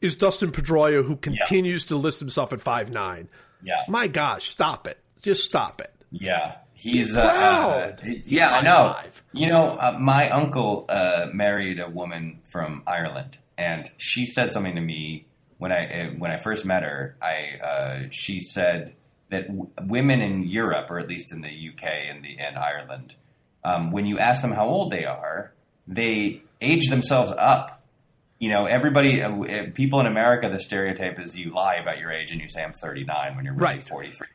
is Dustin Pedroia, who continues yeah. to list himself at five nine. Yeah. My gosh, stop it. Just stop it. Yeah. He's uh, uh, yeah, I know. Five. You know, uh, my uncle uh, married a woman from Ireland, and she said something to me when I uh, when I first met her. I uh, she said that w- women in Europe, or at least in the UK and the and Ireland, um, when you ask them how old they are, they age themselves up. You know, everybody, uh, uh people in America, the stereotype is you lie about your age and you say I'm 39 when you're really right. 43.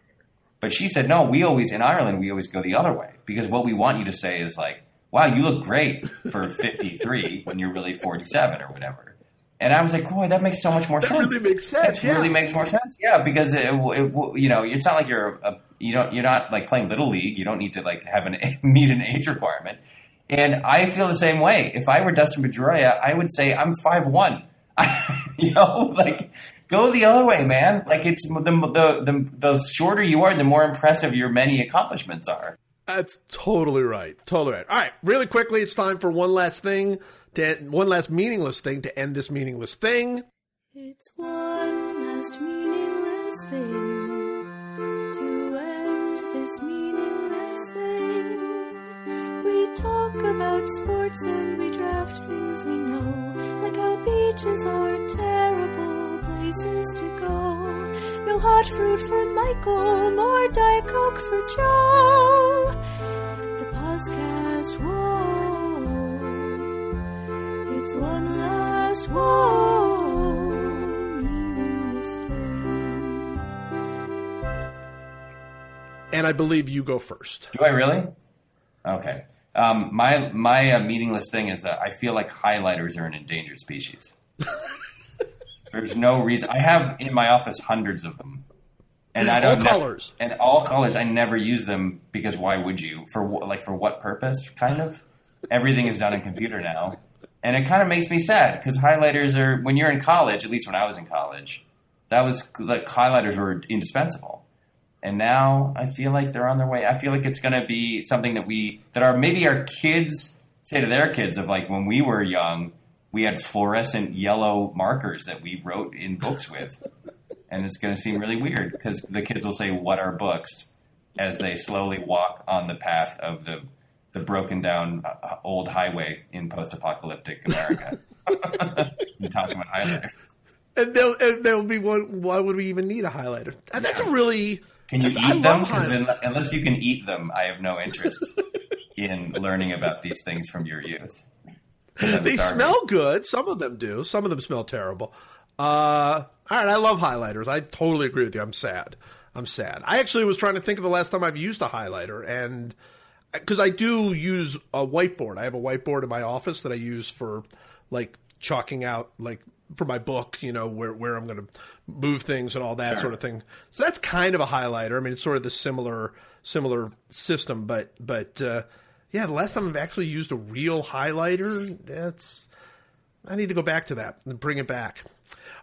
But she said, no, we always, in Ireland, we always go the other way because what we want you to say is like, wow, you look great for 53 when you're really 47 or whatever. And I was like, boy, that makes so much more that sense. Really makes sense. That yeah. really makes more sense. Yeah, because it, it, you know, it's not like you're a you don't you're not like playing little league. You don't need to like have an meet an age requirement. And I feel the same way. If I were Dustin Pedroia, I would say I'm five one. you know, like Go the other way, man. Like it's the the the, the shorter you are, the more impressive your many accomplishments are. That's totally right. Totally right. All right, really quickly, it's time for one last thing to one last meaningless thing to end this meaningless thing. It's one last meaningless thing to end this meaningless thing. We talk about sports and we draft things we know, like how beaches are terrible places to go. No hot fruit for Michael, nor Diet Coke for Joe. The podcast, whoa. It's one last, whoa. Meaningless thing. And I believe you go first. Do I really? Okay. Um, my my uh, meaningless thing is that I feel like highlighters are an endangered species. There's no reason. I have in my office hundreds of them, and I don't All ne- colors. and all colors. I never use them because why would you? For like for what purpose? Kind of. Everything is done in computer now, and it kind of makes me sad because highlighters are when you're in college. At least when I was in college, that was like highlighters were indispensable and now I feel like they're on their way. I feel like it's going to be something that we that our maybe our kids say to their kids of like when we were young, we had fluorescent yellow markers that we wrote in books with, and it's going to seem really weird because the kids will say, "What are books?" as they slowly walk on the path of the the broken down uh, old highway in post apocalyptic America. you talking about highlighters. And they'll, and they'll be one. Why would we even need a highlighter? And that's a really. Can you that's- I eat them? Because unless you can eat them, I have no interest in learning about these things from your youth. They starving. smell good. Some of them do. Some of them smell terrible. Uh, all right, I love highlighters. I totally agree with you. I'm sad. I'm sad. I actually was trying to think of the last time I've used a highlighter, and because I do use a whiteboard. I have a whiteboard in my office that I use for like chalking out like for my book, you know, where where I'm going to move things and all that Sure. sort of thing. So that's kind of a highlighter. I mean, it's sort of the similar similar system, but but uh, yeah, the last time I've actually used a real highlighter, that's I need to go back to that and bring it back.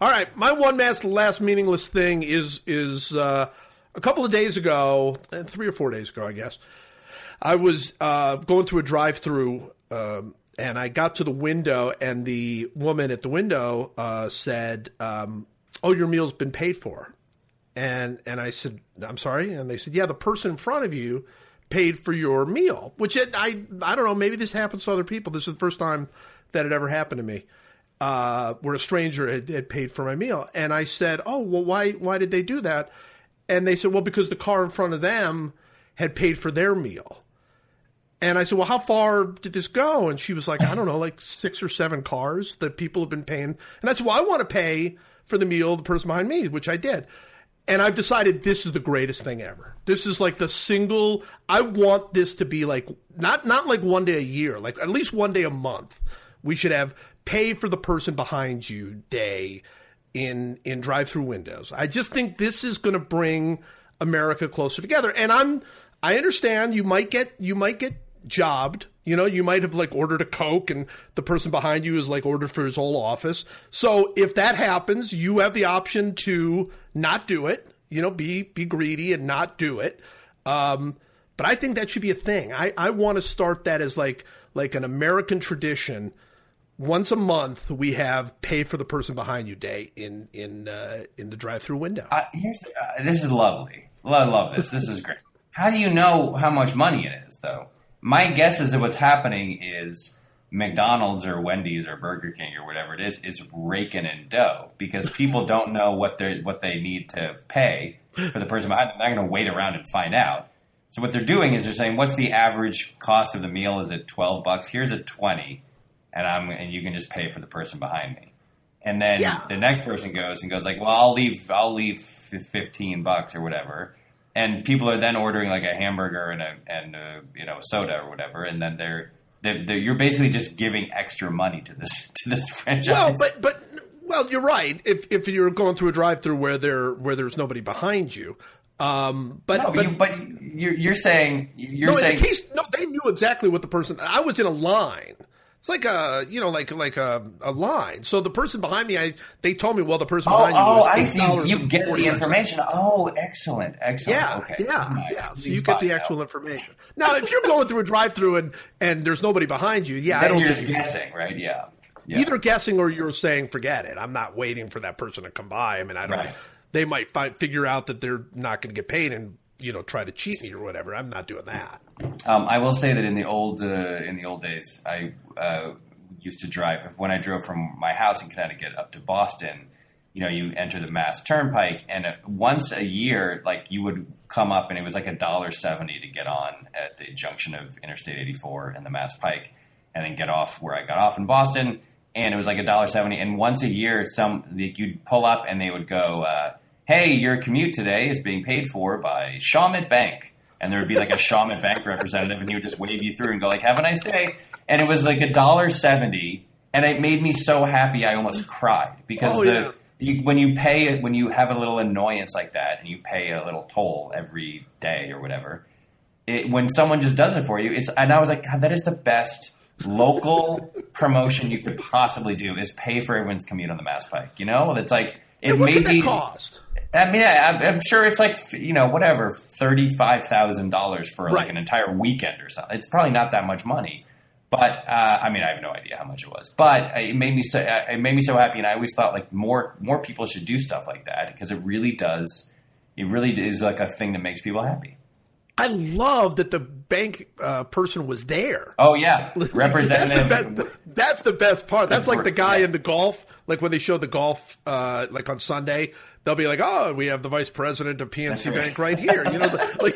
All right, my one last last meaningless thing is is uh, a couple of days ago, eh, three or four days ago, I guess. I was uh, going through a drive-through, um, and I got to the window, and the woman at the window uh, said, um, "Oh, your meal's been paid for." And and I said, "I'm sorry," and they said, "Yeah, the person in front of you paid for your meal." Which it, I I don't know. Maybe this happens to other people. This is the first time that it ever happened to me, uh, where a stranger had, had paid for my meal. And I said, "Oh, well, why why did they do that?" And they said, "Well, because the car in front of them had paid for their meal." And I said, "Well, how far did this go?" And she was like, "I don't know, like six or seven cars that people have been paying." And I said, "Well, I want to pay for the meal the person behind me," which I did. And I've decided this is the greatest thing ever. This is like the single. I want this to be like not not like one day a year, like at least one day a month. We should have pay for the person behind you day in in drive-through windows. I just think this is going to bring America closer together. And I'm I understand you might get you might get jobbed. You know, you might have like ordered a Coke and the person behind you is like ordered for his whole office. So if that happens, you have the option to not do it, you know, be be greedy and not do it. Um, but I think that should be a thing. I, I want to start that as like like an American tradition. Once a month, we have pay for the person behind you day in in uh, in the drive-through window. Uh, here's the, uh, this is lovely. I love this. This is great. How do you know how much money it is, though? My guess is that what's happening is McDonald's or Wendy's or Burger King or whatever it is is raking in dough because people don't know what they what they need to pay for the person behind them. They're not going to wait around and find out. So what they're doing is they're saying, "What's the average cost of the meal? Is it twelve bucks? Here's a twenty, and I'm and you can just pay for the person behind me." And then Yeah. the next person goes and goes like, "Well, I'll leave. I'll leave fifteen bucks or whatever." And people are then ordering like a hamburger and a and a, you know soda or whatever, and then they're, they're, they're you're basically just giving extra money to this to this franchise. Well, but but well, you're right. If if you're going through a drive-through where there where there's nobody behind you, um, but no, but, you, but you're, you're saying you're no, saying case, no, they knew exactly what the person. I was in a line It's like a you know like like a, a line. So the person behind me, I they told me, well, the person Oh, behind you oh, I see. $8 You get the information. Oh, excellent, excellent. Yeah, okay. yeah, Nice. yeah. So Please you get the actual information. Now, if you're going through a drive-through and and there's nobody behind you, yeah, I don't you're just guessing, right? Yeah. yeah. either guessing or you're saying forget it. I'm not waiting for that person to come by. I mean, I don't. Right. They might fi- figure out that they're not going to get paid and you know try to cheat me or whatever. I'm not doing that. Um, I will say that in the old uh, in the old days, I uh, used to drive when I drove from my house in Connecticut up to Boston. You know, you enter the Mass Turnpike, and uh, once a year, like you would come up, and it was like a dollar seventy to get on at the junction of Interstate eighty four and the Mass Pike, and then get off where I got off in Boston, and it was like a dollar seventy. And once a year, some like, you'd pull up, and they would go, uh, "Hey, your commute today is being paid for by Shawmut Bank." and there would be like a Shawmut Bank representative, and he would just wave you through and go like, "Have a nice day." And it was like a dollar seventy, and it made me so happy I almost cried because Oh, the yeah. you, when you pay it when you have a little annoyance like that and you pay a little toll every day or whatever. It, when someone just does it for you, it's and I was like, God, that is the best local promotion you could possibly do is pay for everyone's commute on the Mass Pike. You know, it's like it what made me cost? I mean, I, I'm- I'm sure it's like you know whatever thirty five thousand dollars for like Right. an entire weekend or something. It's probably not that much money, but uh, I mean, I have no idea how much it was. But it made me so uh, it made me so happy, and I always thought like more more people should do stuff like that because it really does. It really is like a thing that makes people happy. I love that the bank uh, person was there. Oh yeah, That's the, representative. best, that's the best part. That's like the guy Yeah. in the golf, like when they show the golf, uh, like on Sunday, they'll be like, "Oh, we have the vice president of PNC Bank right here." You know, the, like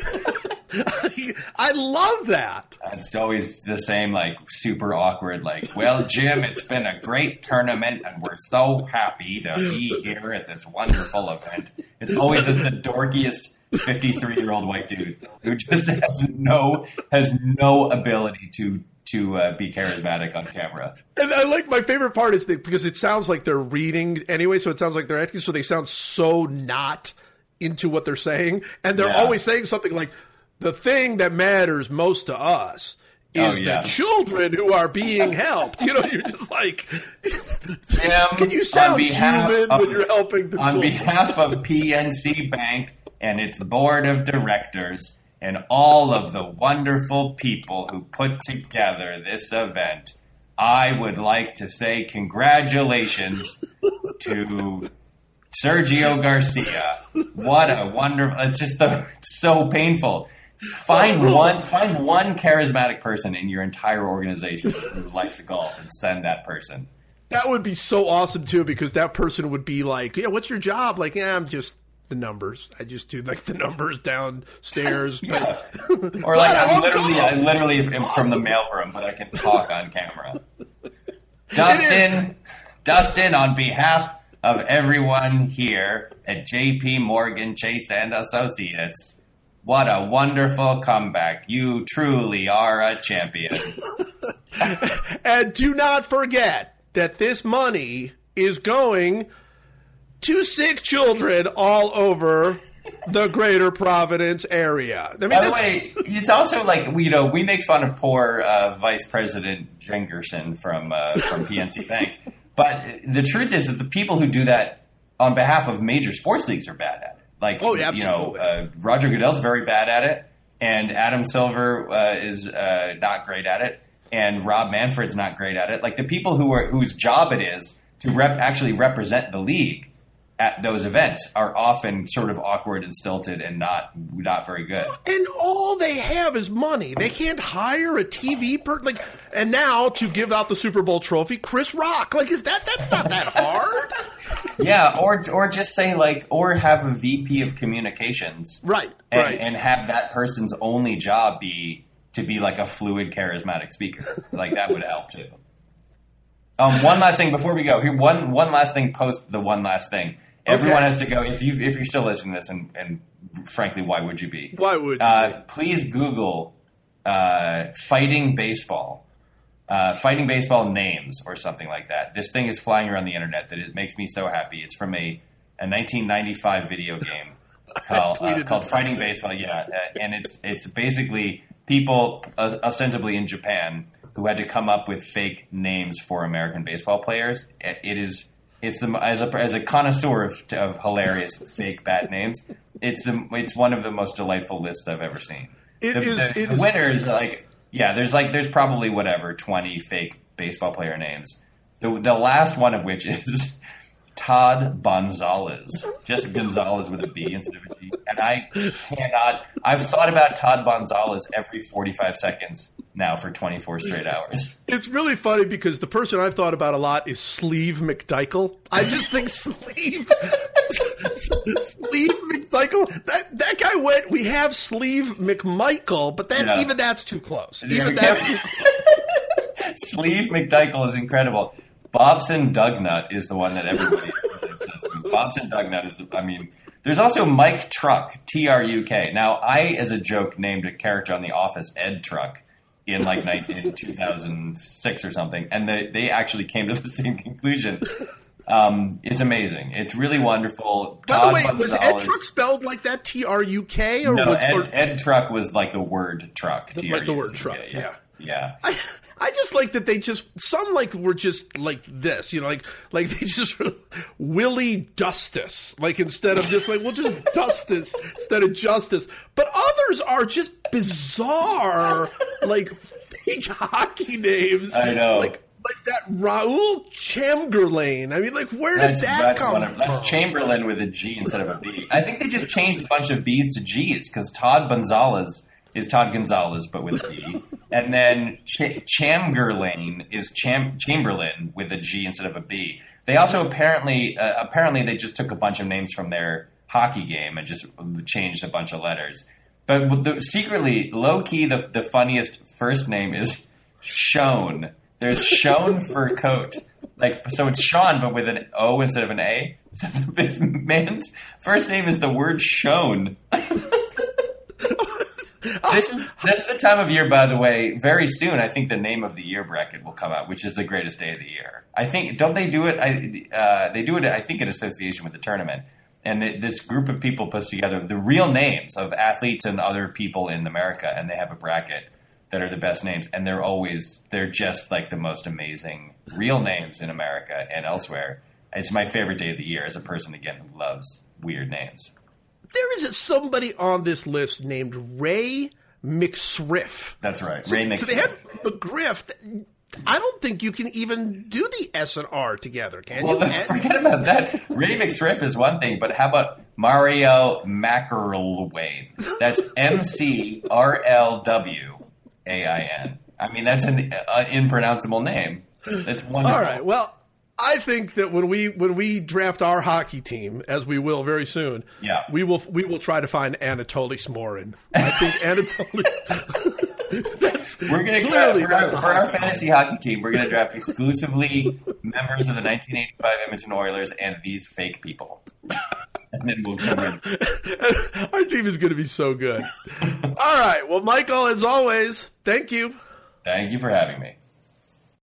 I love that. It's always the same, like super awkward. Like, well, Jim, it's been a great tournament, and we're so happy to be here at this wonderful event. It's always the dorkiest fifty-three-year-old white dude who just has no has no ability to to uh, be charismatic on camera. And I like my favorite part is that because it sounds like they're reading anyway, so it sounds like they're acting, so they sound so not into what they're saying, and they're Yeah. always saying something like, "The thing that matters most to us." Oh, Is yeah. the children who are being helped? You know, you're just like, can you sound human of, when you're helping the on children? behalf of PNC Bank and its board of directors and all of the wonderful people who put together this event, I would like to say congratulations to Sergio Garcia. What a wonderful! It's just the, it's so painful. Find oh. one, find one charismatic person in your entire organization who likes golf, and send that person. That would be so awesome too, because that person would be like, "Yeah, what's your job?" Like, "Yeah, I'm just the numbers. I just do like the numbers downstairs." But Or like I I'm literally. I literally am from the mailroom, but I can talk on camera. Dustin, Dustin, on behalf of everyone here at J.P. Morgan Chase and Associates, what a wonderful comeback! You truly are a champion. And do not forget that this money is going to sick children all over the greater Providence area. I mean, By the way, it's also like you know we make fun of poor uh, Vice President Jengerson from uh, from PNC Bank, but the truth is that the people who do that on behalf of major sports leagues are bad at it. Like, Oh, yeah, you know, uh, Roger Goodell's very bad at it, and Adam Silver uh, is uh, not great at it, and Rob Manfred's not great at it. Like the people who are whose job it is to rep actually represent the league at those events are often sort of awkward and stilted and not not very good. and all they have is money. They can't hire a TV per like. And now to give out the Super Bowl trophy, Chris Rock. Like, is that that's not that hard? Yeah, or or just say like, or have a VP of communications, right, and, right. and have that person's only job be to be like a fluid, charismatic speaker. Like that would help too. Um, one last thing before we go. Here, one one last thing. Post the one last thing. Everyone Okay. has to go. If you if you're still listening to this, and, and frankly, why would you be? Why would you uh, please Google uh, fighting baseball, uh, fighting baseball names or something like that. This thing is flying around the internet that it makes me so happy. It's from a, a 1995 video game called, uh, called Fighting out. Baseball. Yeah, uh, and it's it's basically people uh, ostensibly in Japan who had to come up with fake names for American baseball players. It it is it's the as a as a connoisseur of, of hilarious fake bad names. It's the it's one of the most delightful lists I've ever seen. It the, is- the, it the is- winners like yeah. There's like there's probably whatever twenty fake baseball player names. The the last one of which is Todd Bonzalez, just Gonzalez with a B instead of a G. And I cannot. I've thought about Todd Bonzalez every 45 seconds now for 24 straight hours. It's really funny because the person I've thought about a lot is Sleve McDichael. I just think Sleve, Sleve McDichael. That that guy went. We have Steve McMichael, but that's Yeah. even that's too close. Yeah, Even that's too Sleve McDichael is incredible. Bobson Dugnutt is the one that everybody. Bobson Dugnutt is. I mean, there's also Mike Truk, T R U K. Now, I, as a joke, named a character on The Office Ed Truck in like in 2006 or something, and they they actually came to the same conclusion. Um, it's amazing. It's really wonderful. By the Todd way, was Ed Truck spelled like that? T R U K or No, was or- Ed, Ed Truck was like the word truck. Like the word T-R-U-C-K, truck, yeah. yeah. I, I just like that they just some like were just like this, you know, like like they just Willie Dustice, like instead of just like we'll just Dustus instead of Justice. But others are just bizarre, like fake hockey names. I know. like like that Raul Chamgerlain. I mean, like where did That's, that that's, come one of, from? that's Chamberlain with a G instead of a B. I think they just changed a bunch of B's to G's because Todd Bonzalez is Todd Gonzalez but with a B, and then Ch- Chamgerlain is Cham- Chamberlain with a G instead of a B. They also apparently uh, apparently they just took a bunch of names from their hockey game and just changed a bunch of letters. But the, secretly, low key, the the funniest first name is Shown. There's Shown Furcotte. Like so, it's Sean, but with an O instead of an A. The man's first name is the word Shone. this is this is the time of year, by the way. Very soon, I think the name of the year bracket will come out, which is the greatest day of the year. I think don't they do it? I uh, they do it. I think in association with the tournament. And th this group of people puts together the real names of athletes and other people in America, and they have a bracket that are the best names, and they're always they're just like the most amazing real names in America and elsewhere. It's my favorite day of the year as a person again who loves weird names. There is somebody on this list named Rey McSriff. That's right, So, Ray so they McSriff. had McGriff. I don't think you can even do the S and R together, can Well, you? forget about that. Rey McSriff is one thing, but how about Mario McRlwain? That's M C R L W A I N. I mean, that's an uh, impronounceable name. That's wonderful. All right. Well, I think that when we when we draft our hockey team, as we will very soon, Yeah. we will we will try to find Anatoli Smorin. I think Anatoly. that's We're gonna clearly for, our, that's for our fantasy hockey team. We're gonna draft exclusively members of the 1985 Edmonton Oilers and these fake people, and then we'll come in. Our team is going to be so good. All right. Well, Michael, as always, thank you. Thank you for having me.